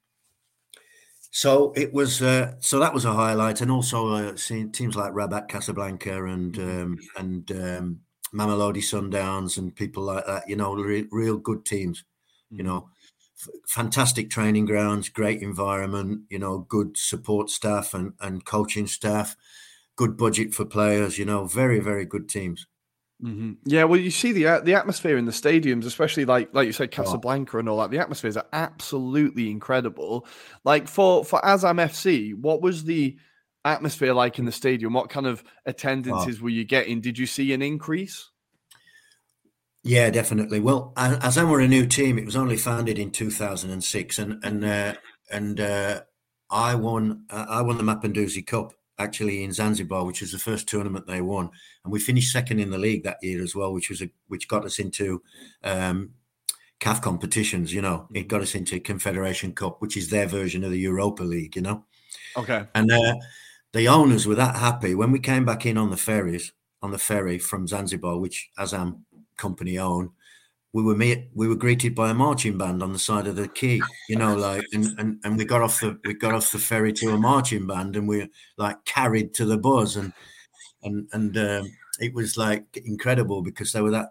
so it was. Uh, so that was a highlight, and also uh, seeing teams like Raja Casablanca and um, and um, Mamelodi Sundowns and people like that. You know, re- real good teams. You mm-hmm. know, f- fantastic training grounds, great environment. You know, good support staff and and coaching staff, good budget for players. You know, very very good teams. Mm-hmm. Yeah, well, you see the the atmosphere in the stadiums, especially like like you said, oh. Casablanca and all that. The atmospheres are absolutely incredible. Like for for Azam FC, what was the atmosphere like in the stadium? What kind of attendances oh. were you getting? Did you see an increase? Yeah, definitely. Well, Azam were a new team. It was only founded in 2006, and and uh, and uh, I won. Uh, I won the Mapinduzi Cup actually in Zanzibar, which was the first tournament they won, and we finished second in the league that year as well, which was a which got us into um, CAF competitions. You know, it got us into Confederation Cup, which is their version of the Europa League. You know. Okay. And uh, the owners were that happy when we came back in on the ferries on the ferry from Zanzibar, which Azam company own, we were met, we were greeted by a marching band on the side of the quay, you know, like and, and and we got off the we got off the ferry to a marching band and we were like carried to the buzz and and and um, it was like incredible because they were that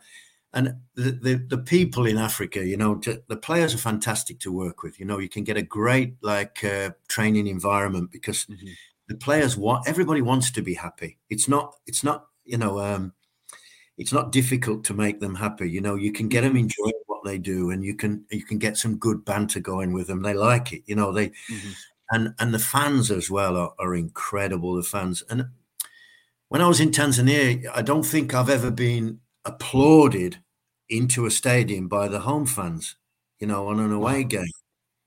and the, the, the people in Africa, you know, the players are fantastic to work with. You know, you can get a great like uh, training environment because mm-hmm. The players want everybody wants to be happy. It's not it's not you know um, it's not difficult to make them happy. You know, you can get them mm-hmm. enjoying what they do, and you can you can get some good banter going with them. They like it. You know, they mm-hmm. and and the fans as well are, are incredible. The fans and when I was in Tanzania, I don't think I've ever been applauded into a stadium by the home fans. You know, on an away game.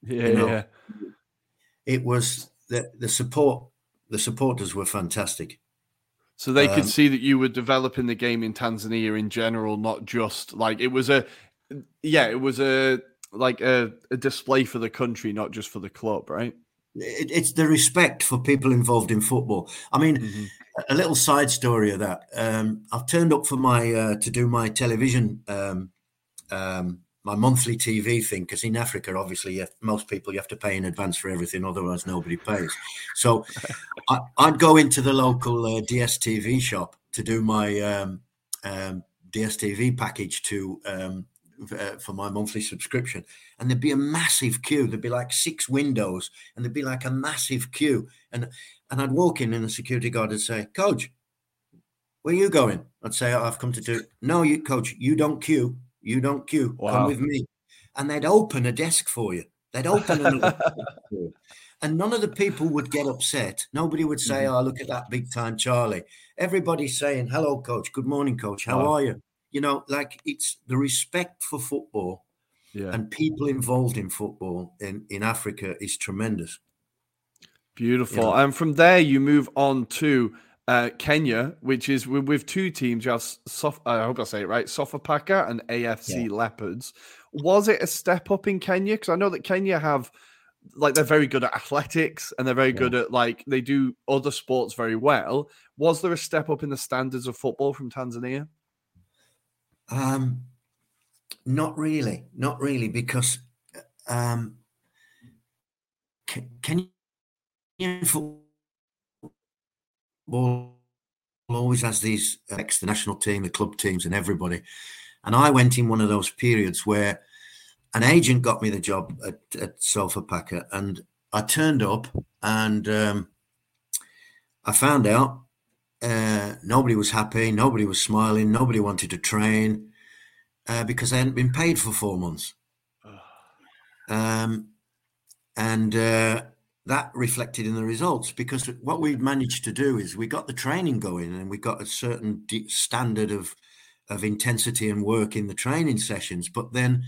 Yeah, you know, yeah. It was the the support. The supporters were fantastic. So they um, could see that you were developing the game in Tanzania in general, not just like it was a, yeah, it was a like a, a display for the country, not just for the club, right? It, it's the respect for people involved in football. I mean, mm-hmm. a little side story of that. Um, I've turned up for my uh, to do my television um, um, my monthly TV thing because in Africa, obviously, have, most people you have to pay in advance for everything, otherwise nobody pays. So I, would go into the local uh, DSTV shop to do my um, um, DSTV package to um, uh, for my monthly subscription, and there'd be a massive queue. There'd be like six windows, and there'd be like a massive queue, and and I'd walk in, and the security guard would say, "Coach, where are you going?" I'd say, oh, "I've come to do." No, you, coach, you don't queue you don't queue. Wow. Come with me. And they'd open a desk for you. They'd open a And none of the people would get upset. Nobody would say, mm-hmm. Oh, look at that big time Charlie. Everybody's saying, Hello, coach. Good morning, coach. How wow. are you? You know, like it's the respect for football yeah. and people involved in football in, in Africa is tremendous. Beautiful. You know? And from there, you move on to uh, Kenya, which is with, with, two teams. You have Sof- I hope I say it right, Sofapaka and AFC yeah. Leopards. Was it a step up in Kenya? Because I know that Kenya have like they're very good at athletics and they're very yeah. good at like they do other sports very well. Was there a step up in the standards of football from Tanzania? Um, not really, not really, because um, Kenyan football ball always has these ex the national team, the club teams, and everybody. And I went in one of those periods where an agent got me the job at, at Packer, and I turned up and um, I found out uh, nobody was happy, nobody was smiling, nobody wanted to train uh, because they hadn't been paid for four months. Um, and uh, that reflected in the results because what we managed to do is we got the training going and we got a certain standard of of intensity and work in the training sessions but then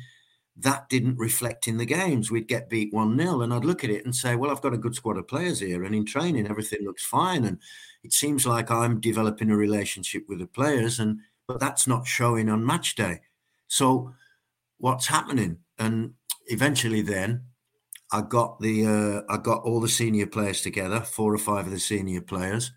that didn't reflect in the games. We'd get beat 1-0 and I'd look at it and say well I've got a good squad of players here and in training everything looks fine and it seems like I'm developing a relationship with the players and but that's not showing on match day. So what's happening? And eventually then I got the uh, I got all the senior players together, four or five of the senior players,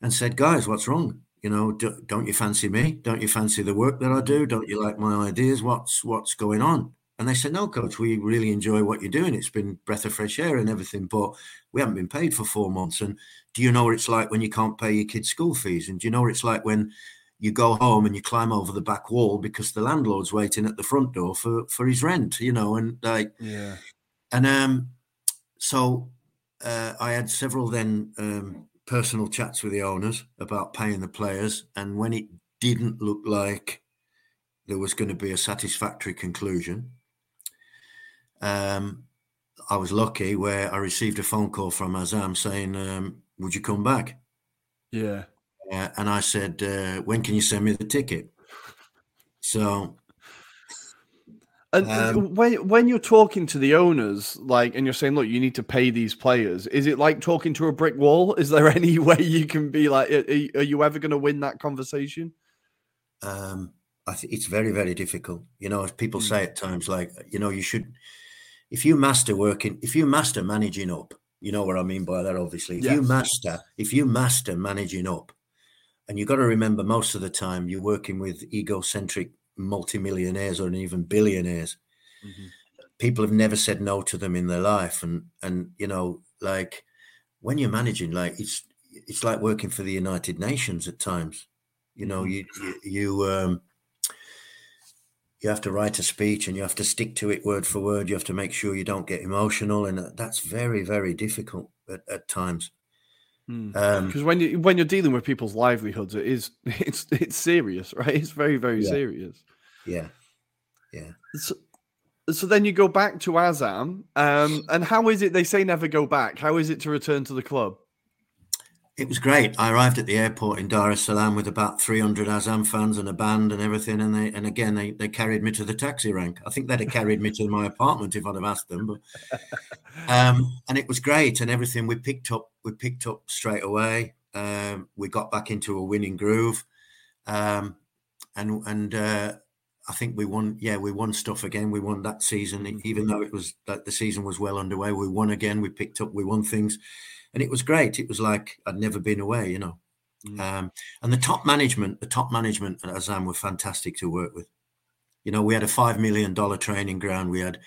and said, "Guys, what's wrong? You know, do, don't you fancy me? Don't you fancy the work that I do? Don't you like my ideas? What's what's going on?" And they said, "No, coach, we really enjoy what you're doing. It's been breath of fresh air and everything, but we haven't been paid for four months. And do you know what it's like when you can't pay your kids' school fees? And do you know what it's like when you go home and you climb over the back wall because the landlord's waiting at the front door for for his rent? You know, and like, yeah." And um, so uh, I had several then um, personal chats with the owners about paying the players. And when it didn't look like there was going to be a satisfactory conclusion, um, I was lucky where I received a phone call from Azam saying, um, Would you come back? Yeah. Uh, and I said, uh, When can you send me the ticket? So And Um, when when you're talking to the owners, like, and you're saying, "Look, you need to pay these players," is it like talking to a brick wall? Is there any way you can be like, "Are, are you ever going to win that conversation?" um, I th- it's very, very difficult. You know, as people Mm. say at times, like, you know, you should, if you master working, if you master managing up, you know what I mean by that, obviously. If you master, if you master managing up, and you've got to remember most of the time you're working with egocentric multimillionaires or even billionaires. People have never said no to them in their life. And, and, you know, like when you're managing, like it's, it's like working for the United Nations at times. You know, you, you, you, um, you have to write a speech and you have to stick to it word for word. You have to make sure you don't get emotional, and uh, that's very, very difficult at, at times. Um, Because when you when you're dealing with people's livelihoods, it is it's it's serious, right? It's very very Yeah. serious. Yeah, yeah. So, so then you go back to Azam, um, and how is it? They say never go back. How is it to return to the club? It was great. I arrived at the airport in Dar es Salaam with about 300 Azam fans and a band and everything. And they, and again, they, they carried me to the taxi rank. I think they'd have carried me to my apartment if I'd have asked them. But, um, and it was great and everything. We picked up, we picked up straight away. Um, we got back into a winning groove. Um, and, and, uh, I think we won. Yeah, we won stuff again. We won that season, even though it was that the season was well underway. We won again. We picked up. We won things, and it was great. It was like I'd never been away, you know. Um, and the top management, the top management at Azam were fantastic to work with. You know, we had a five million dollar training ground. We had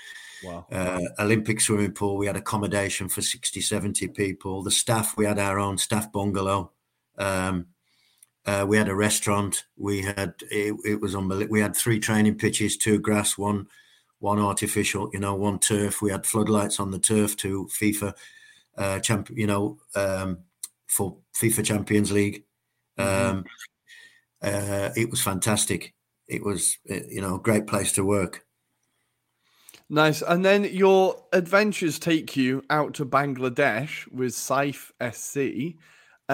Wow. uh, Olympic swimming pool. We had accommodation for 60, 70 people. The staff, we had our own staff bungalow. Um, uh, we had a restaurant. We had it, it was unbelievable. We had three training pitches, two grass, one one artificial. You know, one turf. We had floodlights on the turf to FIFA, uh, champ. You know, um, for FIFA Champions League. Um, uh, it was fantastic. It was, uh, you know, a great place to work. Nice. And then your adventures take you out to Bangladesh with Saif SC.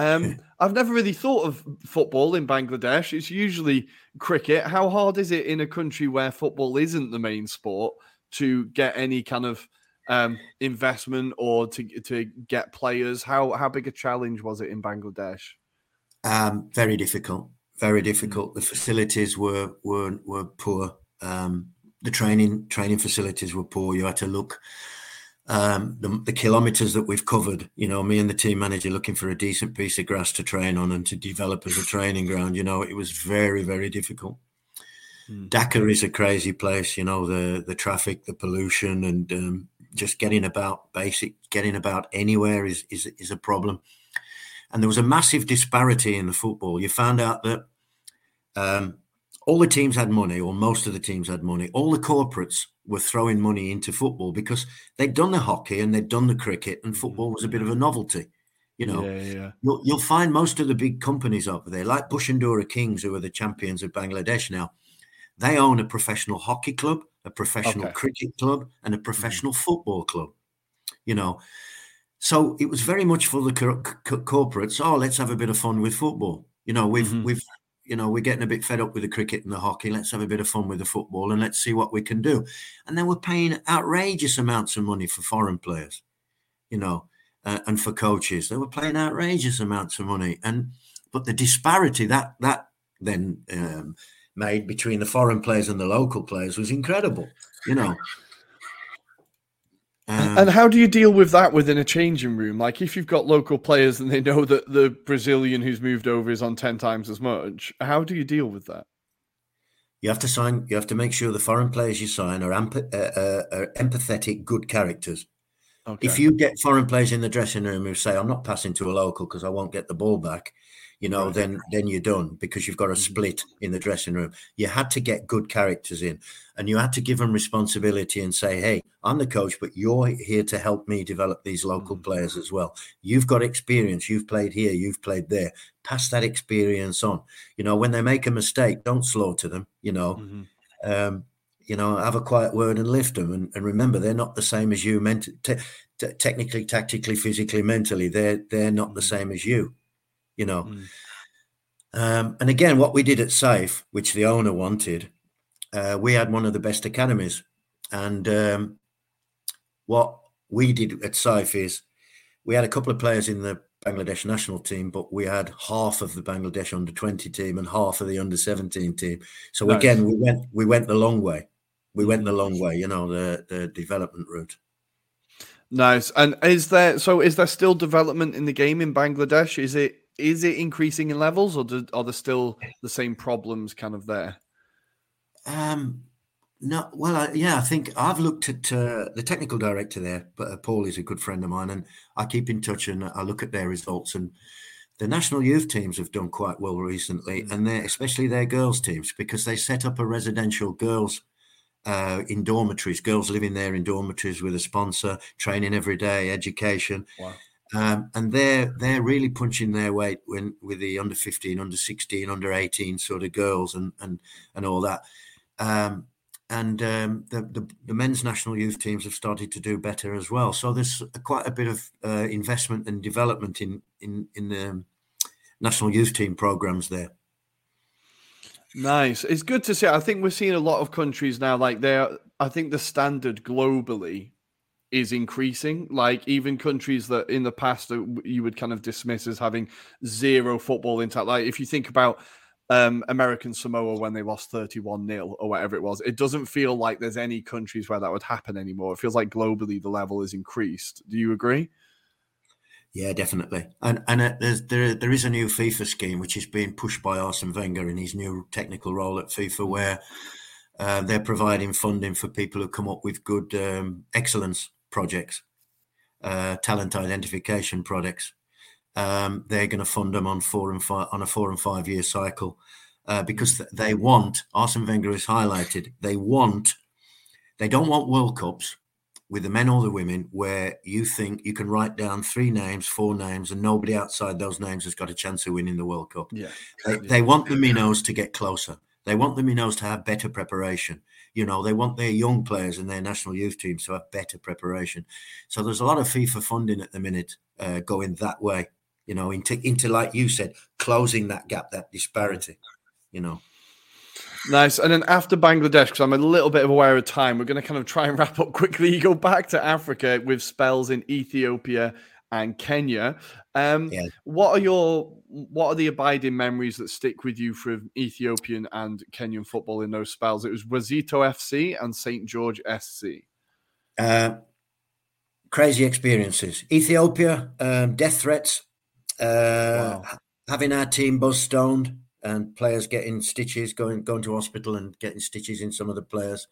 Um, I've never really thought of football in Bangladesh. It's usually cricket. How hard is it in a country where football isn't the main sport to get any kind of um, investment or to to get players? How how big a challenge was it in Bangladesh? Um, very difficult. Very difficult. The facilities were were were poor. Um, the training training facilities were poor. You had to look um, the, the kilometers that we've covered. You know, me and the team manager looking for a decent piece of grass to train on and to develop as a training ground. You know, it was very very difficult. Dhaka is a crazy place. You know, the the traffic, the pollution, and um, just getting about basic getting about anywhere is is is a problem and there was a massive disparity in the football. You found out that um, all the teams had money, or most of the teams had money. All the corporates were throwing money into football because they'd done the hockey and they'd done the cricket, and football was a bit of a novelty. You know, Yeah, yeah. you'll, you'll find most of the big companies over there, like Bashundhara Kings, who are the champions of Bangladesh now. They own a professional hockey club, a professional Okay. cricket club, and a professional football club. You know, so it was very much for the cor- co- corporates. Oh, let's have a bit of fun with football. You know, we've Mhm. we've you know we're getting a bit fed up with the cricket and the hockey. Let's have a bit of fun with the football and let's see what we can do. And then we're paying outrageous amounts of money for foreign players. You know, uh, and for coaches, they were paying outrageous amounts of money. And but the disparity that that then um, made between the foreign players and the local players was incredible. You know. And how do you deal with that within a changing room? Like if you've got local players and they know that the Brazilian who's moved over is on 10 times as much, how do you deal with that? You have to sign. You have to make sure the foreign players you sign are, emp- uh, uh, are empathetic, good characters. Okay. If you get foreign players in the dressing room who say, "I'm not passing to a local because I won't get the ball back," you know, Right. then then you're done because you've got a split in the dressing room. You had to get good characters in, and you had to give them responsibility and say, "Hey, I'm the coach, but you're here to help me develop these local players as well. You've got experience. You've played here. You've played there. Pass that experience on. You know, when they make a mistake, don't slaughter them. You know." Mhm. um, you know, have a quiet word and lift them. And, and remember, they're not the same as you, ment- te- te- technically, tactically, physically, mentally. They're they're not the same as you, you know. Mm. Um, and again, what we did at Saif, which the owner wanted, uh, we had one of the best academies. And um, what we did at SAIF is we had a couple of players in the Bangladesh national team, but we had half of the Bangladesh under 20 team and half of the under 17 team. So nice. again, we went we went the long way. We went the long way, you know, the the development route. Nice. And is there so is there still development in the game in Bangladesh? Is it is it increasing in levels or do, are there still the same problems kind of there? Um no, well, I, yeah, I think I've looked at uh, the technical director there, but uh, Paul is a good friend of mine, and I keep in touch and I look at their results. And the national youth teams have done quite well recently, mm. and they especially their girls teams because they set up a residential girls uh, in dormitories, girls living there in dormitories with a sponsor, training every day, education. Wow. Um, and they're they're really punching their weight when with the under 15, under 16, under 18 sort of girls and and and all that. Um, and um, the, the, the men's national youth teams have started to do better as well. So there's quite a bit of uh, investment and development in in in the national youth team programs there. Nice. It's good to see. I think we're seeing a lot of countries now, like they're, I think the standard globally is increasing. Like even countries that in the past you would kind of dismiss as having zero football intact. Like if you think about um, American Samoa when they lost 31 0 or whatever it was, it doesn't feel like there's any countries where that would happen anymore. It feels like globally the level is increased. Do you agree? Yeah, definitely. And and uh, there's, there there is a new FIFA scheme which is being pushed by Arsene Wenger in his new technical role at FIFA, where uh, they're providing funding for people who come up with good um, excellence projects, uh, talent identification projects. Um, they're going to fund them on four and five on a four and five year cycle uh, because they want Arsene Wenger has highlighted they want they don't want World Cups with the men or the women where you think you can write down three names, four names, and nobody outside those names has got a chance of winning the World Cup. Yeah. They, they want the minnows to get closer. They want the minnows to have better preparation. You know, they want their young players and their national youth teams to have better preparation. So there's a lot of FIFA funding at the minute uh, going that way. You know, into into like you said, closing that gap, that disparity. You know. Nice. And then after Bangladesh, because I'm a little bit aware of time, we're going to kind of try and wrap up quickly. You go back to Africa with spells in Ethiopia and Kenya. Um, yeah. What are your what are the abiding memories that stick with you from Ethiopian and Kenyan football in those spells? It was Wazito FC and St George SC. Uh, crazy experiences. Ethiopia, um, death threats, uh, wow. having our team buzz stoned and players getting stitches, going going to hospital and getting stitches in some of the players.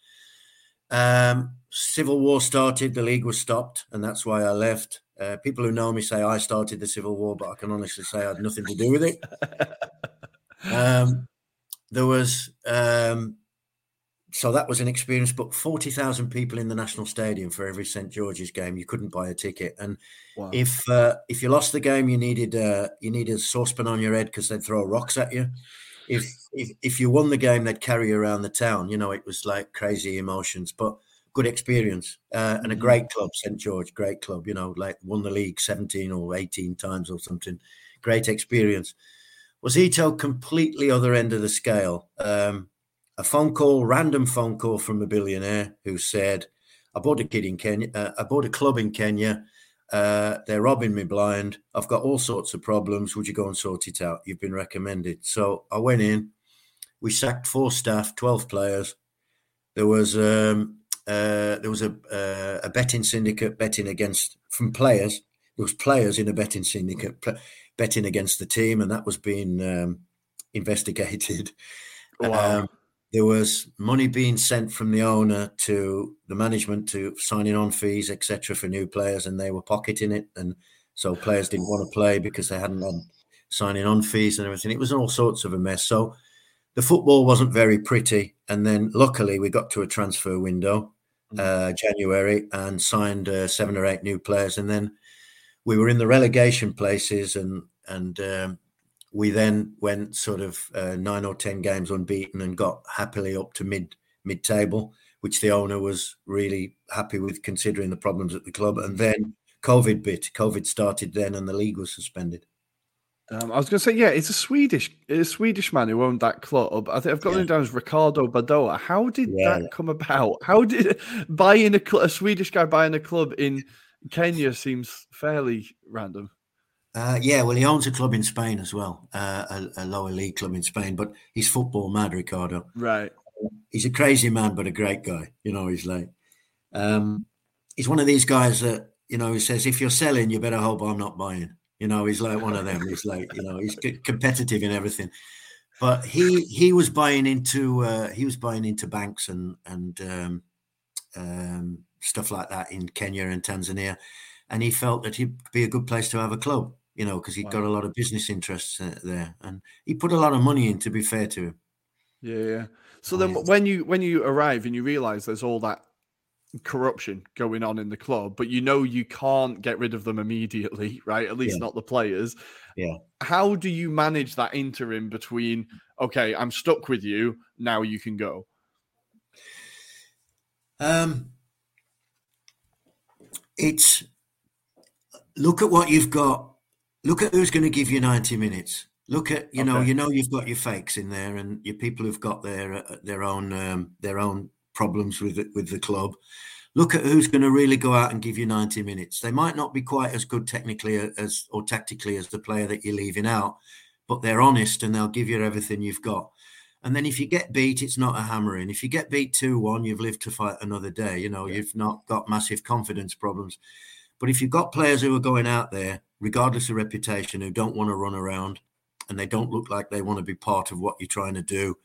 Um, civil war started, the league was stopped, and that's why I left. Uh, people who know me say I started the civil war, but I can honestly say I had nothing to do with it. um, there was um, so that was an experience. But forty thousand people in the national stadium for every St George's game. You couldn't buy a ticket, and wow. if uh, if you lost the game, you needed uh, you needed a saucepan on your head because they'd throw rocks at you. If, if if you won the game, they'd carry you around the town. You know, it was like crazy emotions, but good experience uh, and a mm-hmm. great club, St George, great club. You know, like won the league seventeen or eighteen times or something. Great experience. Wazito completely other end of the scale. Um, a phone call, random phone call from a billionaire who said, "I bought a kid in Kenya. Uh, I bought a club in Kenya. Uh, they're robbing me blind. I've got all sorts of problems. Would you go and sort it out? You've been recommended." So I went in. We sacked four staff, twelve players. There was um, uh, there was a uh, a betting syndicate betting against from players. There was players in a betting syndicate betting against the team, and that was being um, investigated. Wow. Um, there was money being sent from the owner to the management to signing on fees, etc., for new players, and they were pocketing it, and so players didn't want to play because they hadn't had signing on fees and everything. It was all sorts of a mess. So the football wasn't very pretty, and then luckily we got to a transfer window. Uh, January, and signed uh, seven or eight new players, and then we were in the relegation places, and and um, we then went sort of uh, nine or ten games unbeaten and got happily up to mid mid table, which the owner was really happy with considering the problems at the club. And then COVID bit. COVID started then, and the league was suspended. Um, I was going to say, yeah, it's a Swedish, a Swedish man who owned that club. I think I've got yeah. him down as Ricardo Badoer. How did yeah, that come about? How did buying a, cl- a Swedish guy buying a club in Kenya seems fairly random? Uh, yeah, well, he owns a club in Spain as well, uh, a, a, lower league club in Spain. But he's football mad, Ricardo. Right. He's a crazy man, but a great guy. You know, he's like, um, he's one of these guys that you know he says, if you're selling, you better hope I'm not buying. You know, he's like one of them. He's like, you know, he's competitive in everything. But he he was buying into uh, he was buying into banks and and um, um, stuff like that in Kenya and Tanzania, and he felt that he'd be a good place to have a club. You know, because he'd wow. got a lot of business interests uh, there, and he put a lot of money in. To be fair to him. Yeah, yeah. So then, when you when you arrive and you realize there's all that corruption going on in the club, but you know you can't get rid of them immediately, right? At least yeah. not the players. Yeah. How do you manage that interim between, okay, I'm stuck with you, now you can go? Um, it's look at what you've got. Look at who's going to give you 90 minutes. Look at you okay. know you know you've got your fakes in there and your people who've got their uh, their own um, their own problems with it, with the club. Look at who's going to really go out and give you 90 minutes. They might not be quite as good technically uh, as or tactically as the player that you're leaving out, but they're honest and they'll give you everything you've got. And then if you get beat, it's not a hammering. If you get beat 2 1, you've lived to fight another day. You know, yeah. you've not got massive confidence problems. But if you've got players who are going out there, regardless of reputation, who don't want to run around and they don't look like they want to be part of what you're trying to do,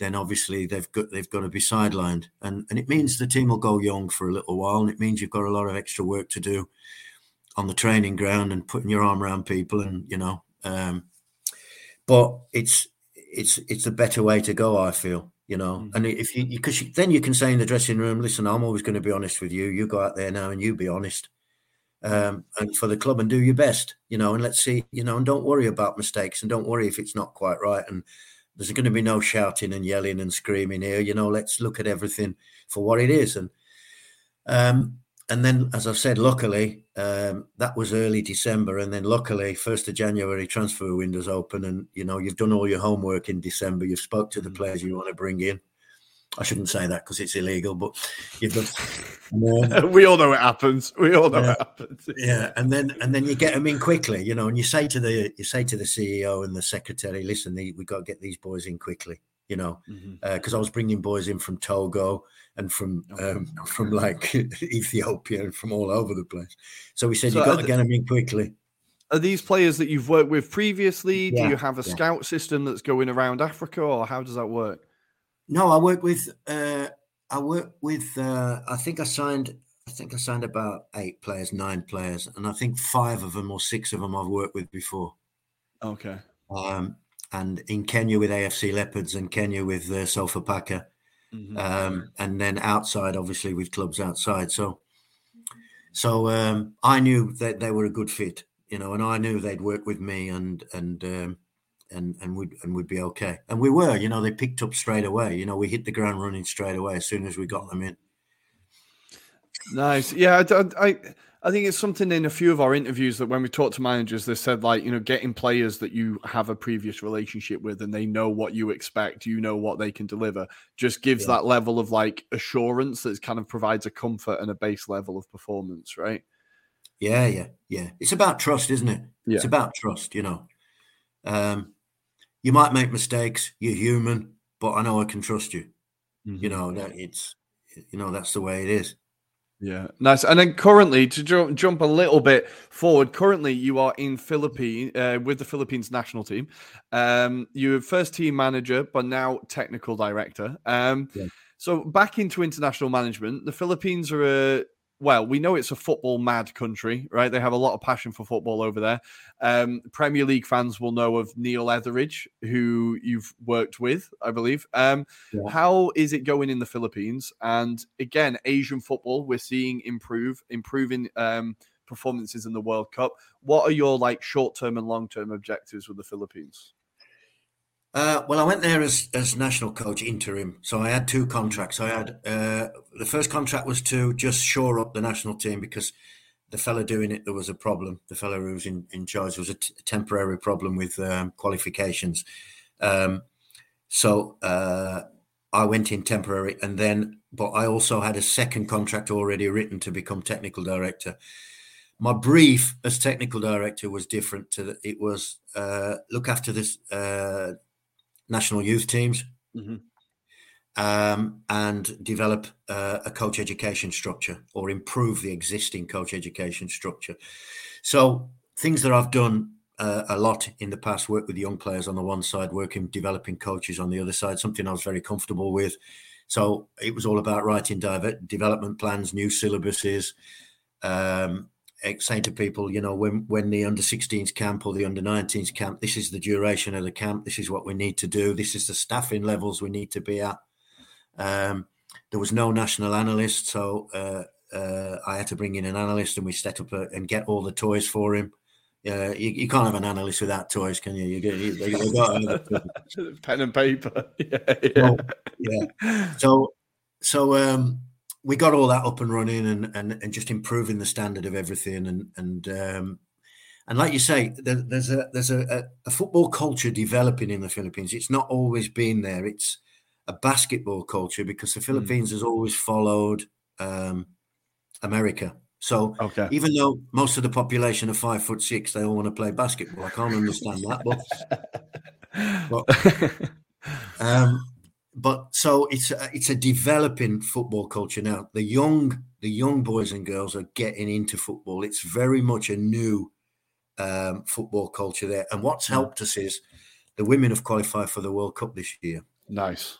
then obviously they've got they've got to be sidelined, and and it means the team will go young for a little while, and it means you've got a lot of extra work to do on the training ground and putting your arm around people, and you know, um, but it's it's it's a better way to go, I feel, you know, mm-hmm. and if you because then you can say in the dressing room, listen, I'm always going to be honest with you. You go out there now and you be honest. Um, and for the club and do your best, you know, and let's see, you know, and don't worry about mistakes and don't worry if it's not quite right. And there's going to be no shouting and yelling and screaming here. You know, let's look at everything for what it is. And um, and then, as I've said, luckily um, that was early December, and then luckily first of January transfer windows open, and you know you've done all your homework in December. You've spoke to the mm. players you want to bring in. I shouldn't say that because it's illegal, but you've got. we all know it happens. We all know yeah, it happens. Yeah, and then and then you get them in quickly, you know, and you say to the you say to the CEO and the secretary, listen, we've got to get these boys in quickly, you know, because mm-hmm. uh, I was bringing boys in from Togo and from um, from like Ethiopia and from all over the place. So we said so you got to get them in quickly. Are these players that you've worked with previously? Yeah, Do you have a yeah. scout system that's going around Africa, or how does that work? No, I work with. Uh, I work with. Uh, I think I signed. I think I signed about eight players, nine players, and I think five of them or six of them I've worked with before. Okay. Um, and in Kenya with AFC Leopards and Kenya with uh, Sofapaka, mm-hmm. um, and then outside, obviously with clubs outside. So, so um, I knew that they were a good fit, you know, and I knew they'd work with me, and and um, and and would and would be okay. And we were, you know, they picked up straight away. You know, we hit the ground running straight away as soon as we got them in. Nice, yeah. I, I, I think it's something in a few of our interviews that when we talk to managers, they said like, you know, getting players that you have a previous relationship with and they know what you expect, you know what they can deliver, just gives yeah. that level of like assurance that kind of provides a comfort and a base level of performance, right? Yeah, yeah, yeah. It's about trust, isn't it? Yeah. It's about trust, you know. Um, you might make mistakes. You're human, but I know I can trust you. Mm-hmm. You know that it's you know that's the way it is. Yeah, nice. And then currently, to jump, jump a little bit forward, currently you are in Philippines uh, with the Philippines national team. Um, you're first team manager, but now technical director. Um, yeah. So back into international management, the Philippines are a well, we know it's a football mad country, right? They have a lot of passion for football over there. Um, Premier League fans will know of Neil Etheridge, who you've worked with, I believe. Um, yeah. How is it going in the Philippines? And again, Asian football, we're seeing improve, improving um, performances in the World Cup. What are your like short term and long term objectives with the Philippines? Uh, well, I went there as, as national coach interim. So I had two contracts. I had uh, the first contract was to just shore up the national team because the fella doing it, there was a problem. The fella who was in, in charge was a, t- a temporary problem with um, qualifications. Um, so uh, I went in temporary, and then, but I also had a second contract already written to become technical director. My brief as technical director was different. To the, it was uh, look after this uh, national youth teams. Mm-hmm um, and develop uh, a coach education structure or improve the existing coach education structure. So things that I've done uh, a lot in the past, work with young players on the one side, working developing coaches on the other side, something I was very comfortable with. So it was all about writing development plans, new syllabuses, um, saying to people, you know, when when the under 16s camp or the under 19s camp, this is the duration of the camp. This is what we need to do. This is the staffing levels we need to be at. Um, there was no national analyst, so uh, uh, I had to bring in an analyst, and we set up a, and get all the toys for him. Yeah, you, you, can't have an analyst without toys, can you? You get you, you got pen and paper. yeah, yeah. So, yeah. So, so um, we got all that up and running, and and and just improving the standard of everything, and and um, and like you say, there, there's a there's a, a, football culture developing in the Philippines. It's not always been there. It's a basketball culture because the hmm. Philippines mm. has always followed um, America. So okay. even though most of the population are five foot six, they all want to play basketball. I can't understand that, but but, um, but so it's a, it's a developing football culture now. The young the young boys and girls are getting into football. It's very much a new um, football culture there. And what's hmm. helped us is the women have qualified for the World Cup this year. Nice.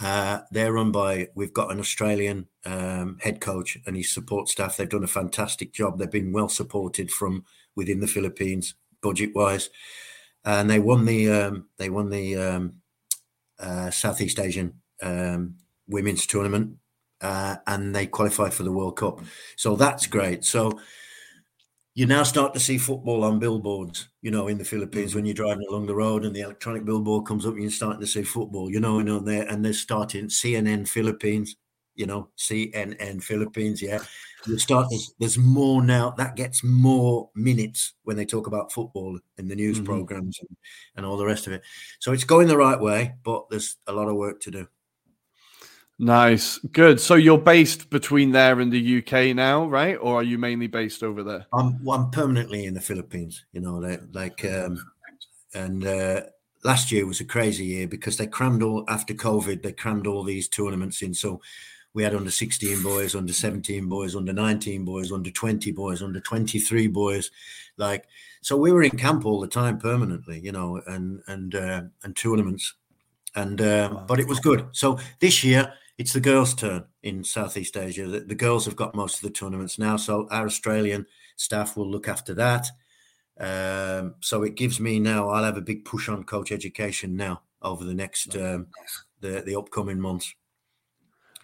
Uh, they're run by, we've got an Australian um, head coach and his support staff. They've done a fantastic job. They've been well supported from within the Philippines, budget wise. And they won the um, they won the um, uh, Southeast Asian um, women's tournament, uh, and they qualified for the World Cup. So that's great. So you now start to see football on billboards, you know, in the Philippines when you're driving along the road and the electronic billboard comes up and you're starting to see football, you know, and on there and they're starting CNN Philippines, you know, CNN Philippines, yeah. You start there's more now that gets more minutes when they talk about football in the news mm-hmm. programs and, and all the rest of it. So it's going the right way, but there's a lot of work to do. Nice, good. So you're based between there and the UK now, right? Or are you mainly based over there? I'm well, I'm permanently in the Philippines. You know, like, like um, and uh, last year was a crazy year because they crammed all after COVID. They crammed all these tournaments in. So we had under 16 boys, under 17 boys, under 19 boys, under 20 boys, under 23 boys. Like so, we were in camp all the time permanently. You know, and and uh, and tournaments, and uh, but it was good. So this year it's the girls' turn in Southeast Asia. The, the, girls have got most of the tournaments now, so our Australian staff will look after that. Um, so it gives me now. I'll have a big push on coach education now over the next um, the the upcoming months.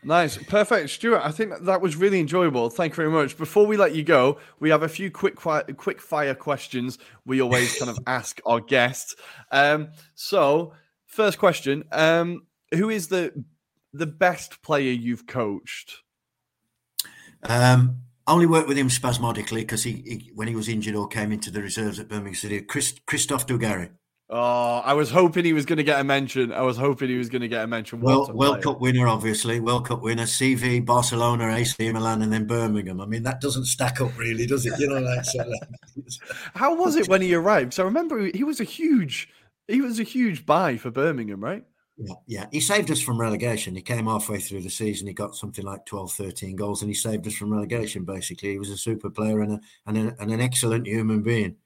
Nice, perfect, Stewart. I think that was really enjoyable. Thank you very much. Before we let you go, we have a few quick quick fire questions we always kind of ask our guests. Um, so, first question: um, Who is the the best player you've coached? Um, I only worked with him spasmodically because he, he, when he was injured or came into the reserves at Birmingham City, Chris, Christophe Dugarry. Oh, I was hoping he was going to get a mention. I was hoping he was going to get a mention. Well, World Cup winner, obviously. World Cup winner, CV, Barcelona, AC Milan, and then Birmingham. I mean, that doesn't stack up really, does it? You know, like, so, How was it when he arrived? So I remember he was a huge, he was a huge buy for Birmingham, right? Yeah, yeah. He saved us from relegation. He came halfway through the season. He got something like 12, 13 goals, and he saved us from relegation, basically. He was a super player and, a, and, a, and an excellent human being.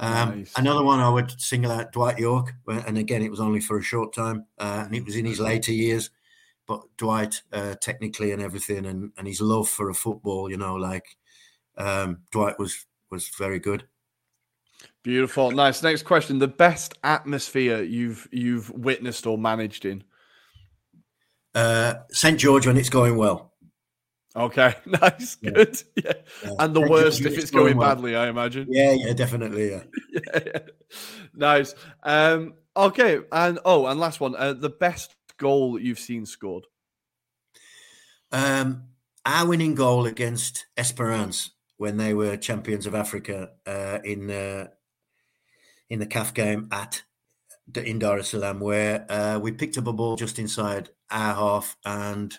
Um, nice. Another one I would single out Dwight Yorke, and again, it was only for a short time, uh, and it was in his later years. But Dwight, uh, technically and everything, and, and his love for a football, you know, like um, Dwight was was very good. Beautiful, nice. Next question: the best atmosphere you've you've witnessed or managed in? Uh, St George when it's going well. Okay, nice, yeah. good. Yeah. yeah. and the St. worst if it's going, badly, I imagine. Yeah, yeah, definitely, yeah. yeah, yeah. Nice. Um, okay, and oh, and last one: uh, the best goal that you've seen scored. Um, our winning goal against Esperance when they were champions of Africa uh, in uh, in the CAF game at in Dar es Salaam, where uh, we picked up a ball just inside our half, and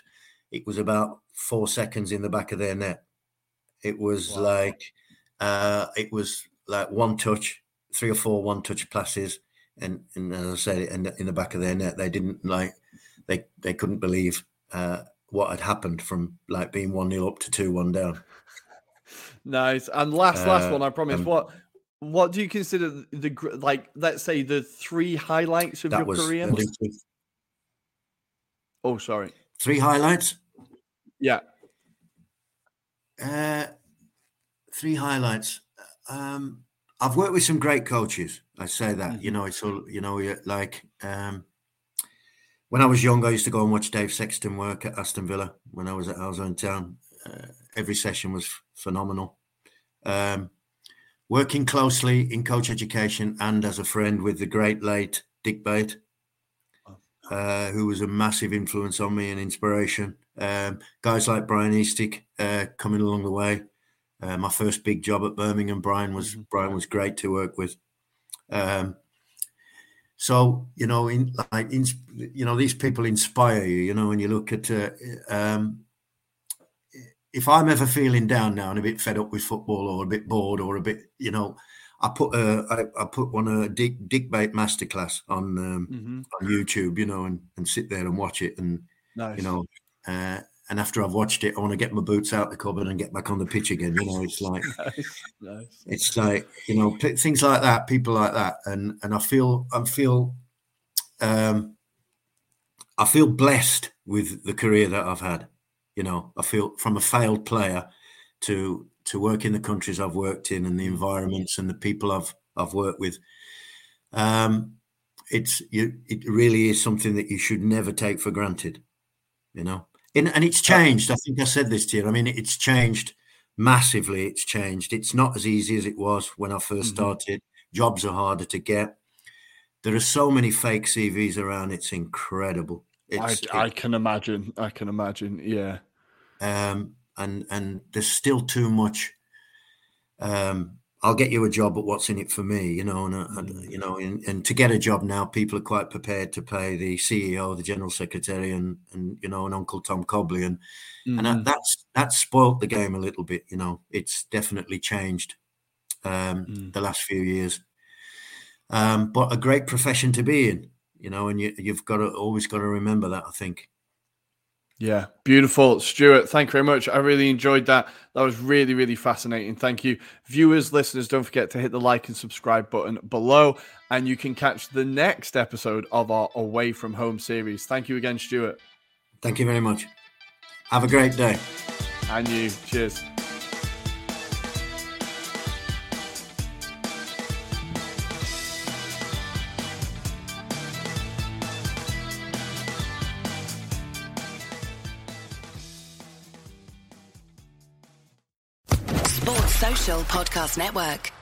it was about four seconds in the back of their net. It was wow. like uh, it was like one touch, three or four one touch passes, and and as I said, in the, in the back of their net, they didn't like they they couldn't believe uh, what had happened from like being one 0 up to two one down. Nice. And last last uh, one, I promise. Um, what what do you consider the like? Let's say the three highlights of your career. Oh, sorry. Three highlights. Yeah. Uh, three highlights. Um, I've worked with some great coaches. I say that. Mm-hmm. You know, it's all. You know, like um, when I was young, I used to go and watch Dave Sexton work at Aston Villa when I was at Halesowen Town. Uh, every session was phenomenal. Um, working closely in coach education and as a friend with the great late Dick Bate, uh, who was a massive influence on me and inspiration. Um, guys like Brian Eastick uh, coming along the way. Uh, my first big job at Birmingham, Brian was mm-hmm. Brian was great to work with. Um, so you know, in like in, you know, these people inspire you. You know, when you look at uh, um, if I'm ever feeling down now and a bit fed up with football or a bit bored or a bit, you know, I put a I, I put one a Dick Dick Bate masterclass on um, mm-hmm. on YouTube, you know, and and sit there and watch it, and nice. you know, uh, and after I've watched it, I want to get my boots out the cupboard and get back on the pitch again. You know, it's like nice. Nice. it's like you know things like that, people like that, and and I feel I feel um I feel blessed with the career that I've had. You know, I feel from a failed player to to work in the countries I've worked in and the environments and the people I've I've worked with. Um, it's you. It really is something that you should never take for granted. You know, and, and it's changed. I think I said this to you. I mean, it's changed massively. It's changed. It's not as easy as it was when I 1st mm-hmm. started. Jobs are harder to get. There are so many fake CVs around. It's incredible. It's, I, I can imagine. I can imagine. Yeah. Um, and and there's still too much. Um, I'll get you a job, but what's in it for me? You know, and, uh, and you know, and, and, to get a job now, people are quite prepared to pay the CEO, the general secretary, and and you know, and Uncle Tom Cobley, and mm-hmm. and that's that's spoilt the game a little bit. You know, it's definitely changed um, mm. the last few years. Um, but a great profession to be in, you know, and you, you've got to always got to remember that. I think. Yeah, beautiful. Stewart, thank you very much. I really enjoyed that. That was really, really fascinating. Thank you. Viewers, listeners, don't forget to hit the like and subscribe button below, and you can catch the next episode of our Away from Home series. Thank you again, Stewart. Thank you very much. Have a great day. And you. Cheers. Podcast Network.